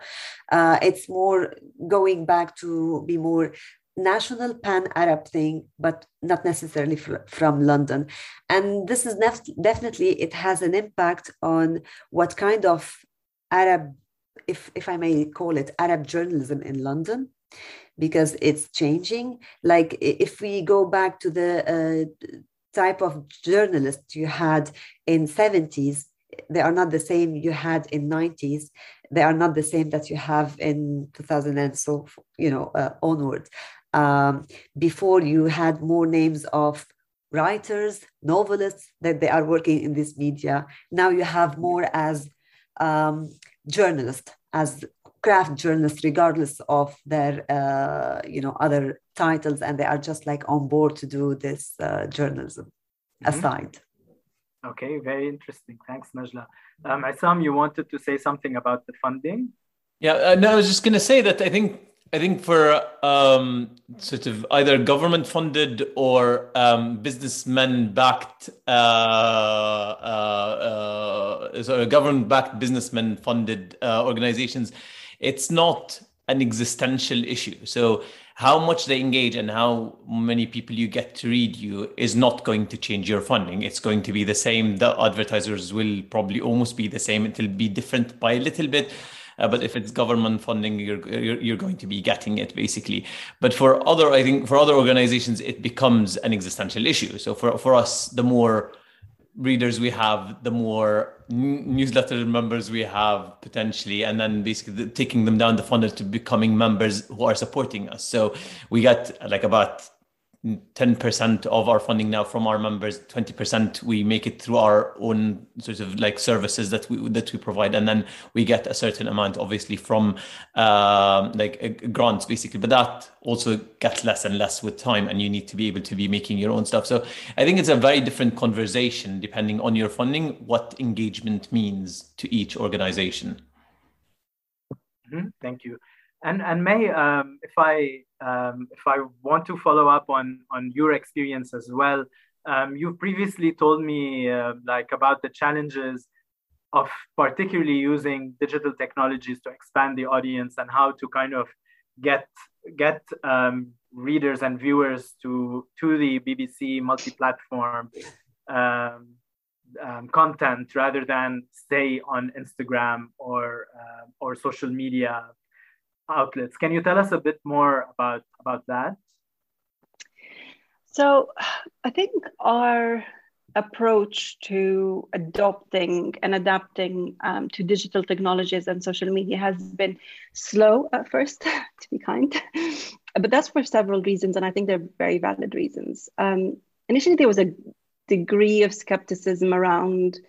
uh, it's more going back to be more national pan-Arab thing, but not necessarily fr- from London. And this is nef- definitely it has an impact on what kind of Arab, if if I may call it Arab journalism in London, because it's changing. Like if we go back to the uh, type of journalist you had in 70s they are not the same you had in 90s they are not the same that you have in 2000 and so you know uh, onward um, before you had more names of writers, novelists that they are working in this media. Now you have more as um, journalists, as craft journalists, regardless of their uh, you know other titles, and they are just like on board to do this uh, journalism mm-hmm. aside. Okay, very interesting. Thanks, Najla. Um, Isam, you wanted to say something about the funding? Yeah, uh, no, I was just going to say that I think I think for um, sort of either government funded or um, businessmen backed, uh, uh, uh, so government backed businessmen funded uh, organizations, it's not an existential issue. So, how much they engage and how many people you get to read you is not going to change your funding. It's going to be the same. The advertisers will probably almost be the same. It'll be different by a little bit uh, but if it's government funding, you're, you're, you're going to be getting it basically. But for other, I think for other organizations, it becomes an existential issue. So for for us, the more readers we have, the more newsletter members we have potentially, and then basically taking them down the funnel to becoming members who are supporting us. So we got like about 10% of our funding now from our members 20% we make it through our own sort of like services that we that we provide and then we get a certain amount obviously from um, like grants basically. But that also gets less and less with time and you need to be able to be making your own stuff. So i think it's a very different conversation depending on your funding what engagement means to each organization. Mm-hmm. thank you and and May, um, if I um, if I want to follow up on on your experience as well, um, you've previously told me uh, like about the challenges of particularly using digital technologies to expand the audience and how to kind of get get um, readers and viewers to to the BBC multi-platform um, um, content rather than stay on Instagram or uh, or social media outlets. Can you tell us a bit more about, about that? So I think our approach to adopting and adapting um, to digital technologies and social media has been slow at first, to be kind. but that's for several reasons, and I think they're very valid reasons. Um, initially, there was a degree of skepticism around,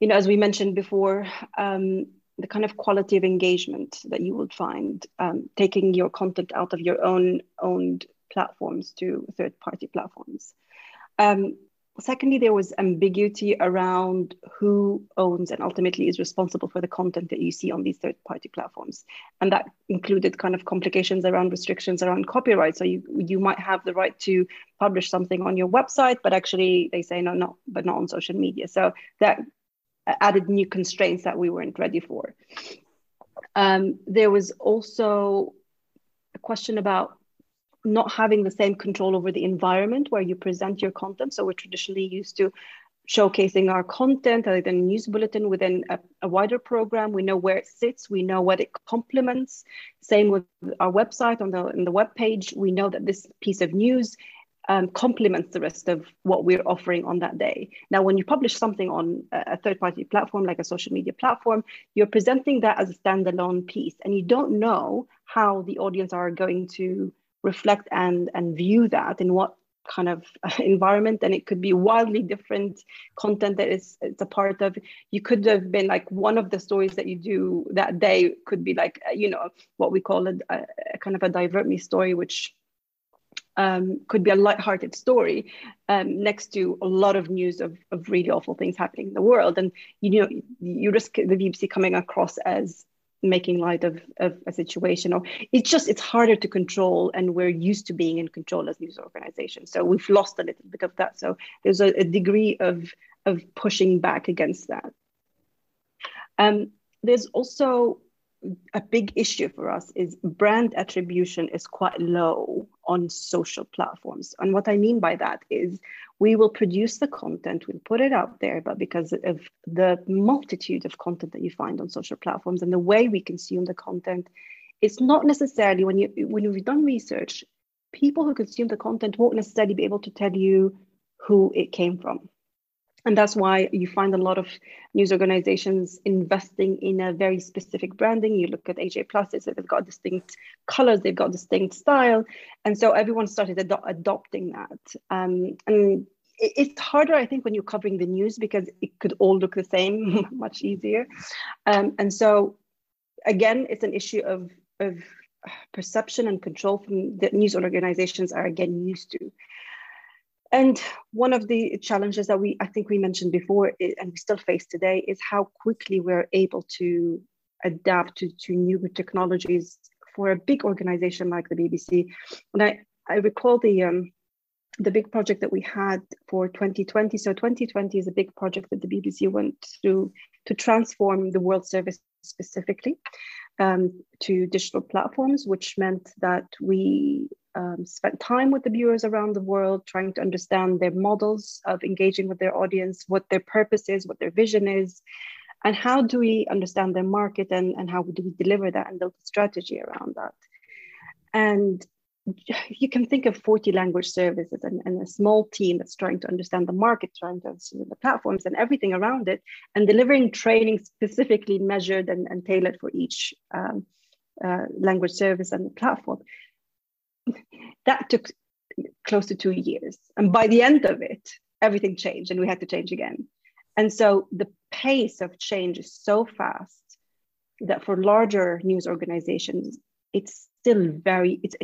you know, as we mentioned before, um, the kind of quality of engagement that you would find um, taking your content out of your own owned platforms to third party platforms. Um, secondly, there was ambiguity around who owns and ultimately is responsible for the content that you see on these third party platforms. And that included kind of complications around restrictions around copyright. So you, you might have the right to publish something on your website, but actually they say no, no, but not on social media. So that added new constraints that we weren't ready for. Um, there was also a question about not having the same control over the environment where you present your content. So we're traditionally used to showcasing our content in a news bulletin within a, a, wider program. We know where it sits. We know what it complements. Same with our website on the in the web page. We know that this piece of news um, complements the rest of what we're offering on that day. Now, when you publish something on a third party platform, like a social media platform, you're presenting that as a standalone piece, and you don't know how the audience are going to reflect and, and view that in what kind of environment and it could be wildly different content that is it's a part of you could have been like one of the stories that you do that day could be like you know what we call a, a kind of a divert me story which um, could be a light-hearted story um, next to a lot of news of, of really awful things happening in the world. And you know, you risk the BBC coming across as making light of, of a situation or it's just it's harder to control and we're used to being in control as news organizations. So we've lost a little bit of that. So there's a, a degree of of pushing back against that. Um, there's also a big issue for us is brand attribution is quite low on social platforms. And what I mean by that is we will produce the content, we'll put it out there, but because of the multitude of content that you find on social platforms and the way we consume the content, it's not necessarily when you when you've done research, people who consume the content won't necessarily be able to tell you who it came from. And that's why you find a lot of news organizations investing in a very specific branding. You look at AJ Plus, they've got distinct colors, they've got distinct style. And so everyone started ad- adopting that. Um, and it's harder, I think, when you're covering the news because it could all look the same, much easier. Um, and so, again, it's an issue of, of perception and control from the news organizations are again used to. And one of the challenges that we, I think we mentioned before, and we still face today, is how quickly we're able to adapt to, to new technologies for a big organization like the BBC. And I, I recall the um, the big project that we had for 2020. So 2020 is a big project that the BBC went through to transform the World Service specifically um, to digital platforms, which meant that we um, spent time with the viewers around the world, trying to understand their models of engaging with their audience, what their purpose is, what their vision is, and how do we understand their market and, and how do we deliver that and build a strategy around that. And you can think of 40 language services and, and, a small team that's trying to understand the market, trying to understand the platforms and everything around it, and delivering training specifically measured and, and tailored for each um, uh, language service and the platform that took close to two years. And by the end of it, everything changed and we had to change again. And so the pace of change is so fast that for larger news organizations, it's still very, it's,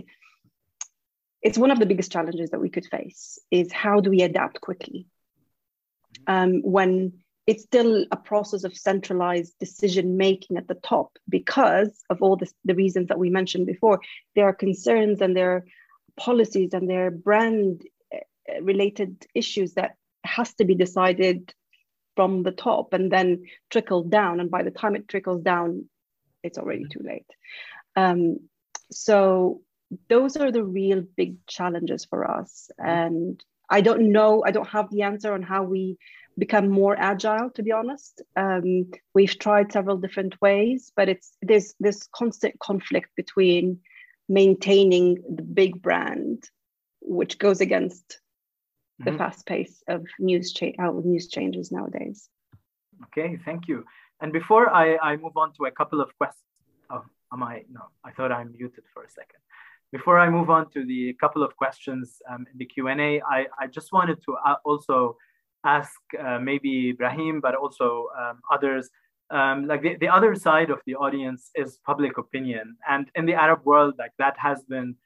it's one of the biggest challenges that we could face is how do we adapt quickly um, when it's still a process of centralized decision making at the top because of all this, the reasons that we mentioned before. There are concerns and there are policies and there are brand uh, related issues that has to be decided from the top and then trickle down. And by the time it trickles down it's already too late. Um, so those are the real big challenges for us. And i don't know i don't have the answer on how we become more agile to be honest. Um, we've tried several different ways but it's there's this constant conflict between maintaining the big brand which goes against the mm-hmm. fast pace of news change how news changes nowadays. Okay thank you. And before i i move on to a couple of questions oh, am i no i thought i'm muted for a second. Before I move on to the couple of questions um, in the Q&A, I, I just wanted to uh, also ask uh, maybe Ibrahim, but also um, others, um, like the, the other side of the audience is public opinion. And in the Arab world, like that has been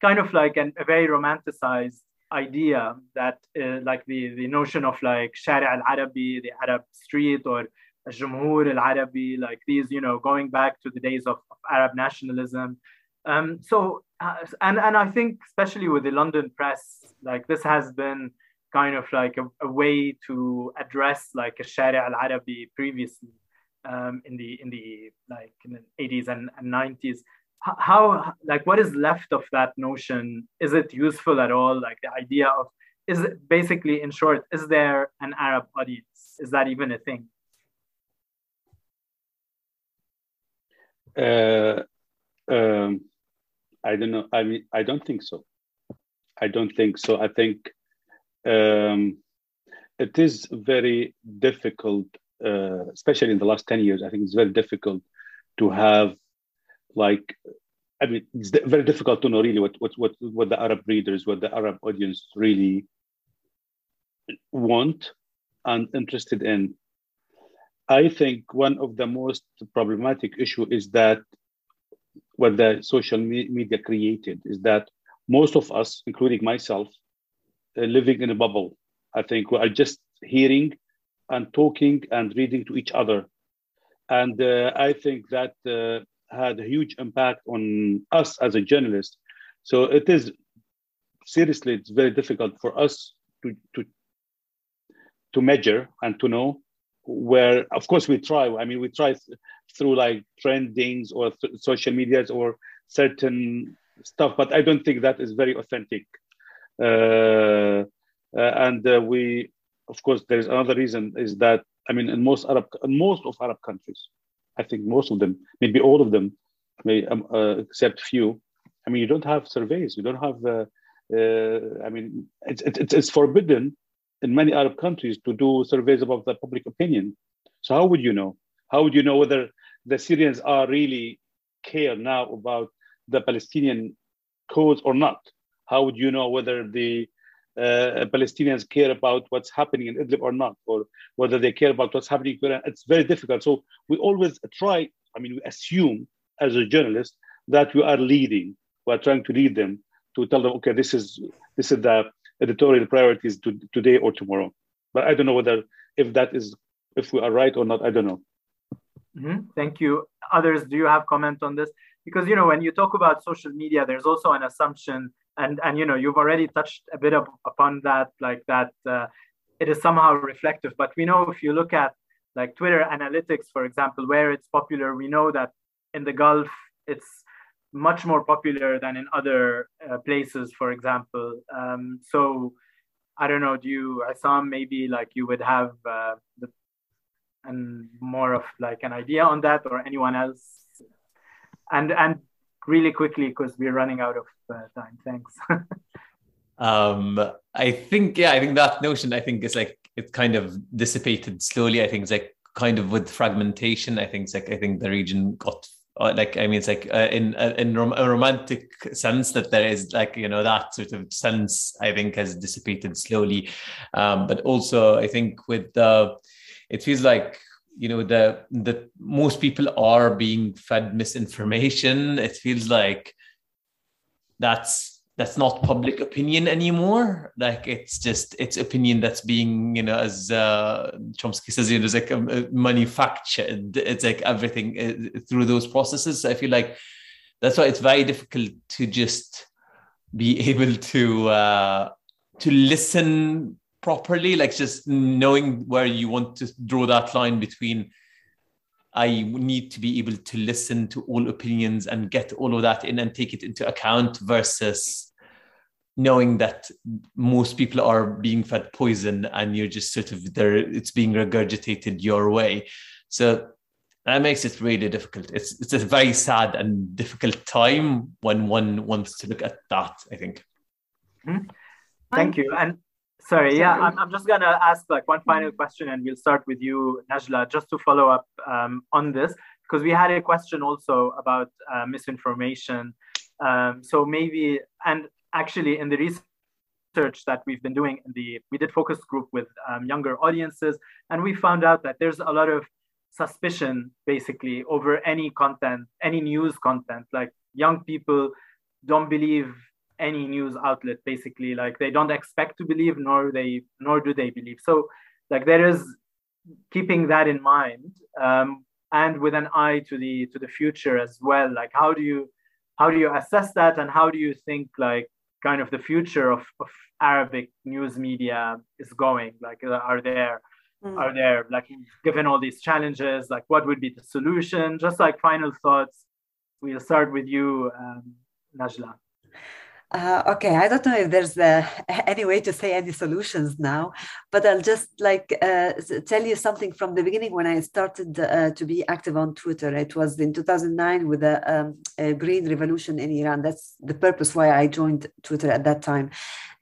kind of like an, a very romanticized idea that uh, like the, the notion of like Shari al-Arabi, the Arab street or Jumhur al-Arabi, like these, you know, going back to the days of, of Arab nationalism. Um, so, uh, and and I think especially with the London press, like this has been kind of like a, a way to address like a Shari al-Arabi previously um, in the in the like in the 80s and, and 90s. How like what is left of that notion? Is it useful at all? Like the idea of is it basically in short, is there an Arab audience? Is that even a thing? Uh, um, I don't know. I mean, I don't think so. I don't think so. I think um, it is very difficult, uh, especially in the last 10 years. I think it's very difficult to have, like, I mean, it's very difficult to know really what, what, what, what the Arab readers, what the Arab audience really want and interested in. I think one of the most problematic issue is that what the social media created is that most of us, including myself, living in a bubble. I think we are just hearing and talking and reading to each other. And uh, I think that uh, had a huge impact on us as a journalist. So it is seriously, it's very difficult for us to, to, to measure and to know where, of course, we try. I mean, we try through like trendings or th- social medias or certain stuff, but I don't think that is very authentic. Uh, uh, and uh, we, of course, there is another reason is that I mean, in most Arab, in most of Arab countries, I think most of them, maybe all of them, may, um, except few. I mean, you don't have surveys. You don't have. I mean, it's, it's, it's forbidden in many Arab countries to do surveys about the public opinion. So how would you know? How would you know whether the Syrians are really care now about the Palestinian cause or not? How would you know whether the uh, Palestinians care about what's happening in Idlib or not, or whether they care about what's happening in Iran? It's very difficult. So we always try, I mean, we assume as a journalist that we are leading, we are trying to lead them to tell them, okay, this is this is the editorial priorities to, today or tomorrow. But I don't know whether if that is if we are right or not. I don't know. Mm-hmm. Thank you. Others, do you have comment on this? Because you know, when you talk about social media, there's also an assumption, and and you know, you've already touched a bit of, upon that, like that uh, it is somehow reflective. But we know if you look at like Twitter analytics, for example, where it's popular, we know that in the Gulf, it's much more popular than in other uh, places, for example. Um, so I don't know. Do you, Isam, maybe like you would have uh, the and more of like an idea on that or anyone else and and really quickly because we're running out of uh, time. Thanks. Um i think yeah i think that notion i think is like it's kind of dissipated slowly. I think it's like kind of with fragmentation i think it's like i think the region got uh, like I mean, it's like uh, in uh, in rom- a romantic sense that there is like you know that sort of sense I think has dissipated slowly, um, but also I think with the it feels like you know the the most people are being fed misinformation. It feels like that's that's not public opinion anymore. Like it's just it's opinion that's being, you know, as uh, Chomsky says, you know, it's like um, uh, manufactured. It's like everything uh, through those processes. I feel like that's why it's very difficult to just be able to uh, to listen properly. Like just knowing where you want to draw that line between I need to be able to listen to all opinions and get all of that in and take it into account versus knowing that most people are being fed poison and you're just sort of there it's being regurgitated your way so that makes it really difficult it's it's a very sad and difficult time when one wants to look at that i think mm-hmm. thank you and Sorry, yeah, I'm, I'm just gonna ask like one final question, and we'll start with you, Najla, just to follow up um, on this because we had a question also about uh, misinformation. Um, so maybe, and actually, in the research that we've been doing, in the we did focus group with um, younger audiences, and we found out that there's a lot of suspicion basically over any content, any news content. Like young people don't believe any news outlet basically like they don't expect to believe nor they nor do they believe. So like there is keeping that in mind um, and with an eye to the to the future as well. Like how do you how do you assess that and how do you think like kind of the future of, of arabic news media is going? Like uh, are there mm. are there like given all these challenges like what would be the solution? Just like final thoughts. We'll start with you um, najla uh, okay, I don't know if there's uh, any way to say any solutions now, but I'll just like uh, tell you something from the beginning when I started uh, to be active on Twitter. It was in 2009 with the um, green revolution in Iran. That's the purpose why I joined Twitter at that time.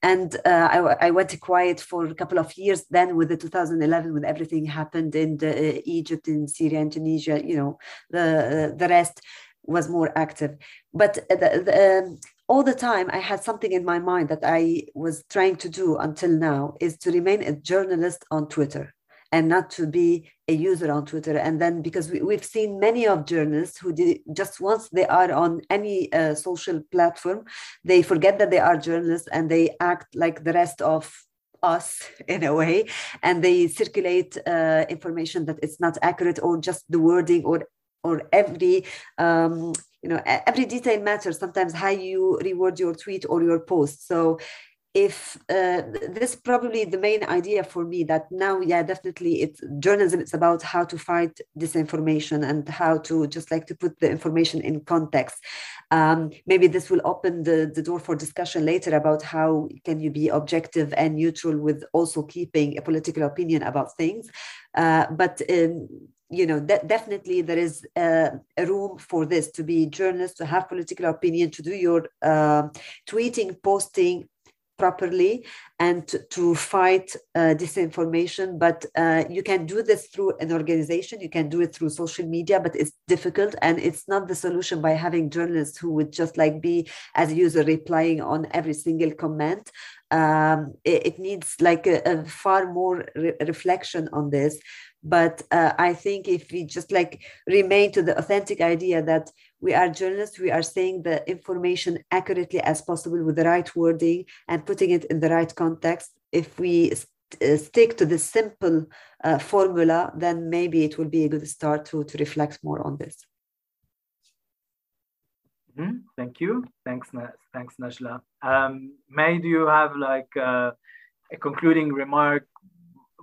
And uh, I, I, went quiet for a couple of years. Then, with the 2011, when everything happened in the, uh, Egypt, in Syria, and Tunisia, you know, the the rest was more active. But the, the, um, all the time I had something in my mind that I was trying to do until now is to remain a journalist on Twitter and not to be a user on Twitter. And then because we, have seen many of journalists who did, just once they are on any uh, social platform, they forget that they are journalists and they act like the rest of us in a way and they circulate uh, information that it's not accurate or just the wording or or every um, you know every detail matters. Sometimes how you reward your tweet or your post. So if uh, this probably the main idea for me that now yeah definitely it's journalism it's about how to fight disinformation and how to just like to put the information in context. Um, maybe this will open the, the door for discussion later about how can you be objective and neutral with also keeping a political opinion about things. Uh, but um, you know definitely there is a room for this to be journalists to have political opinion to do your uh, tweeting posting properly and to, to fight uh, disinformation. But uh, you can do this through an organization you can do it through social media but it's difficult and it's not the solution by having journalists who would just like be as a user replying on every single comment. Um, it, it, needs like a, a far more re- reflection on this but uh, i think if we just like remain to the authentic idea that we are journalists we are saying the information accurately as possible with the right wording and putting it in the right context. If we st- uh, stick to the simple uh, formula then maybe it will be a good start to, to reflect more on this. Mm-hmm. thank you. Thanks thanks najla. Um, may do you have like uh, a concluding remark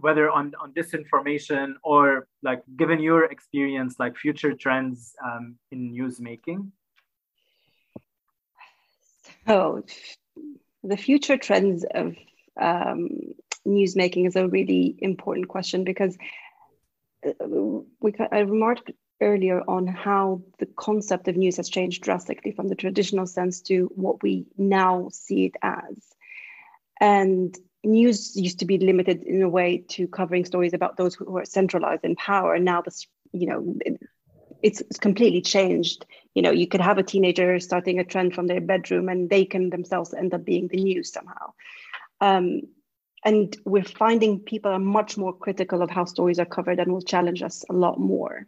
whether on, on disinformation or like given your experience, like future trends um, in news making? So the future trends of um, news making is a really important question because uh, we, I remarked earlier on how the concept of news has changed drastically from the traditional sense to what we now see it as. And news used to be limited in a way to covering stories about those who are centralized in power. And now this, you know, it's, it's completely changed. You know, you could have a teenager starting a trend from their bedroom, and they can themselves end up being the news somehow. Um, and we're finding people are much more critical of how stories are covered and will challenge us a lot more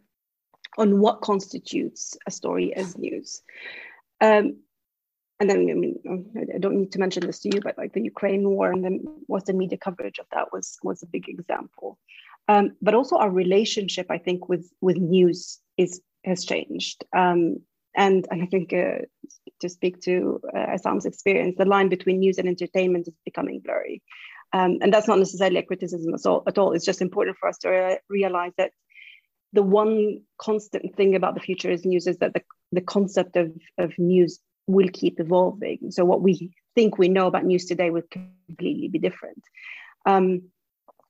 on what constitutes a story as news. Um, and then I mean I don't need to mention this to you, but like the Ukraine war and then what the media coverage of that was was a big example. Um, but also our relationship, I think, with with news is has changed. Um, and, and I think uh, to speak to uh, Isam's experience, the line between news and entertainment is becoming blurry. Um, and that's not necessarily a criticism at all, at all. It's just important for us to re- realize that the one constant thing about the future is news is that the, the concept of, of news will keep evolving. So what we think we know about news today will completely be different. Um,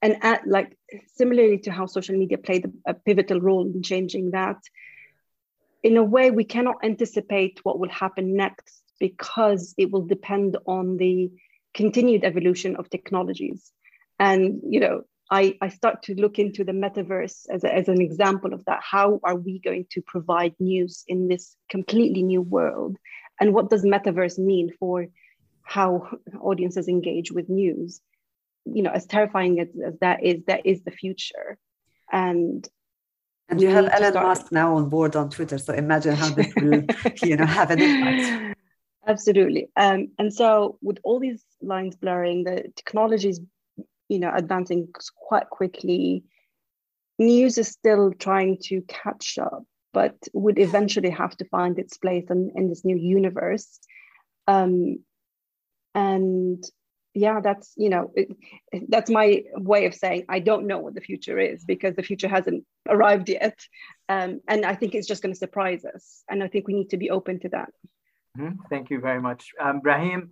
and at, like similarly to how social media played a pivotal role in changing that, in a way we cannot anticipate what will happen next because it will depend on the continued evolution of technologies. And you know, I, I start to look into the metaverse as, a, as an example of that. How are we going to provide news in this completely new world? And what does metaverse mean for how audiences engage with news? You know, as terrifying as, as that is, that is the future. And and you have Elon Musk now on board on Twitter, so imagine how this will, you know, have an impact. Absolutely. Um, and so with all these lines blurring, the technology is, you know, advancing quite quickly. News is still trying to catch up, but would eventually have to find its place in, in this new universe. Um, and yeah that's you know it, that's my way of saying i don't know what the future is because the future hasn't arrived yet. Um, and i think it's just going to surprise us and i think we need to be open to that. Mm-hmm. thank you very much. Um, brahim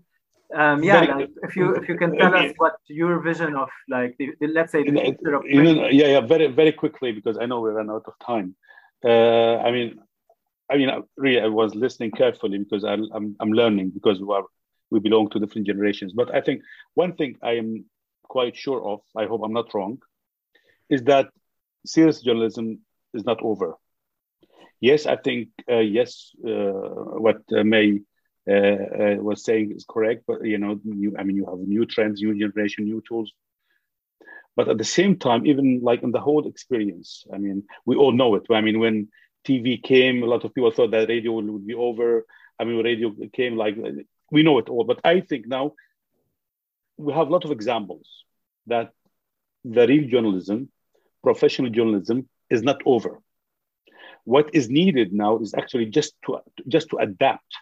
um, yeah like if you if you can tell us what your vision of like the, the let's say the future of yeah yeah very very quickly because i know we ran out of time uh, i mean I mean, really, I was listening carefully because I'm, I'm, I'm learning because we are we belong to different generations. But I think one thing I am quite sure of, I hope I'm not wrong, is that serious journalism is not over. Yes, I think, uh, yes, uh, what uh, May uh, uh, was saying is correct, but you know, you, I mean, you have new trends, new generation, new tools. But at the same time, even like in the whole experience, I mean, we all know it. I mean, when TV came, a lot of people thought that radio would be over. I mean, radio came like we know it all. But I think now we have a lot of examples that the real journalism, professional journalism, is not over. What is needed now is actually just to just to adapt,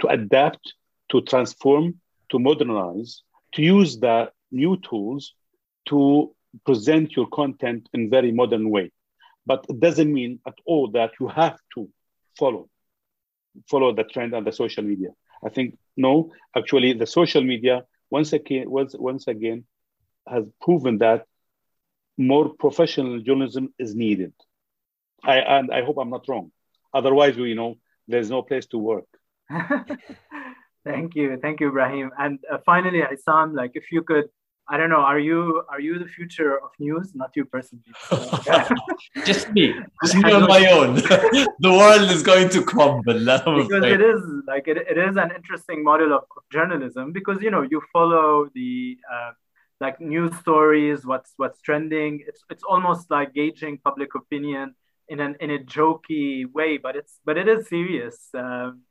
to adapt, to transform, to modernize, to use the new tools to present your content in very modern way. But it doesn't mean at all that you have to follow follow the trend on the social media. I think no, actually, the social media once again once, once again has proven that more professional journalism is needed. I and I hope I'm not wrong. Otherwise, you know, there's no place to work. thank you, thank you, Ibrahim. And uh, finally, Isam, like if you could I don't know. Are you are you the future of news? Not you personally. just me. Just me on my own. the world is going to crumble. because it is like it, it is an interesting model of, of journalism because you know you follow the uh, like news stories, what's what's trending. It's it's almost like gauging public opinion in an in a jokey way, but it's but it is serious. Um,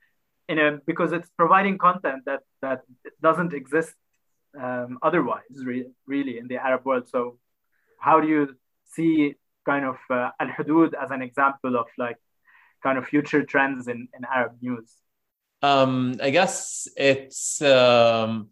in a because it's providing content that that doesn't exist um, otherwise, re- really, in the Arab world. So, how do you see kind of uh, Al Hudood as an example of like kind of future trends in, in Arab news? Um, I guess it's. Um,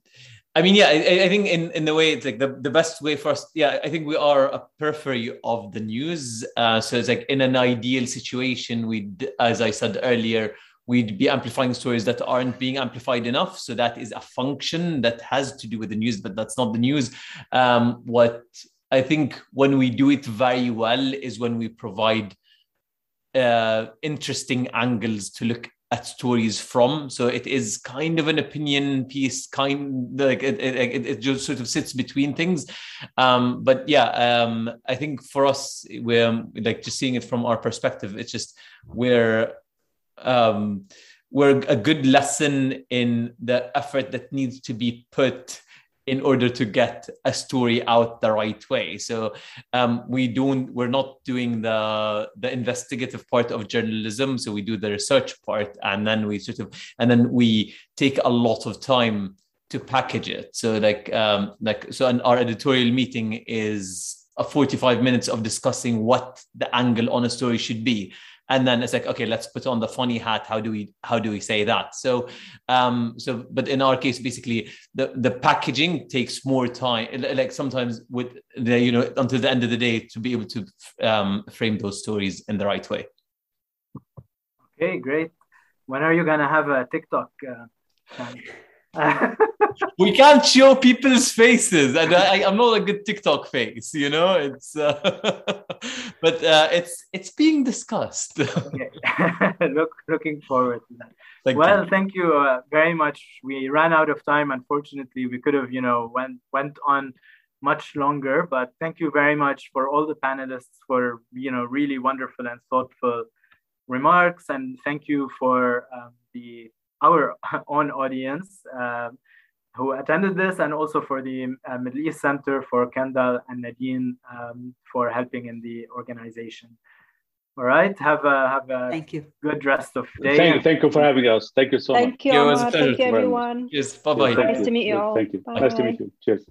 I mean, yeah, I, I, think in, in the way it's like the, the best way for us, yeah, I think we are a periphery of the news. Uh, so it's like in an ideal situation, we, as I said earlier, we'd be amplifying stories that aren't being amplified enough. So that is a function that has to do with the news, but that's not the news. Um, what I think when we do it very well is when we provide uh, interesting angles to look at stories from. So it is kind of an opinion piece, kind like it, it, it just sort of sits between things. Um, but yeah, um, I think for us, we're like just seeing it from our perspective. It's just we're um, we're a good lesson in the effort that needs to be put in order to get a story out the right way. So um, we don't we're not doing the the investigative part of journalism. So we do the research part and then we sort of and then we take a lot of time to package it. So like um like so and our editorial meeting is a 45 minutes of discussing what the angle on a story should be and then it's like okay let's put on the funny hat. How do we how do we say that? So um so but in our case basically the the packaging takes more time like sometimes with the you know until the end of the day to be able to um, frame those stories in the right way. Okay great. When are you gonna have a tiktok uh, we can't show people's faces, and I, am not a good TikTok face, you know. It's, uh, but uh, it's it's being discussed. Look, looking forward to that. Thank well, you. thank you uh, very much. We ran out of time. Unfortunately, we could have, you know, went went on much longer. But thank you very much for all the panelists for you know really wonderful and thoughtful remarks, and thank you for um, the our own audience. Um, who attended this and also for the uh, Middle East Center for Kendall and Nadine um, for helping in the organization. All right, have a have a thank you. good rest of day. Thank, you. thank you for having us. Thank you so thank much. You, Thank you, everyone. Yes, bye bye. Nice to meet you all. Thank you. Bye nice to meet you. Cheers.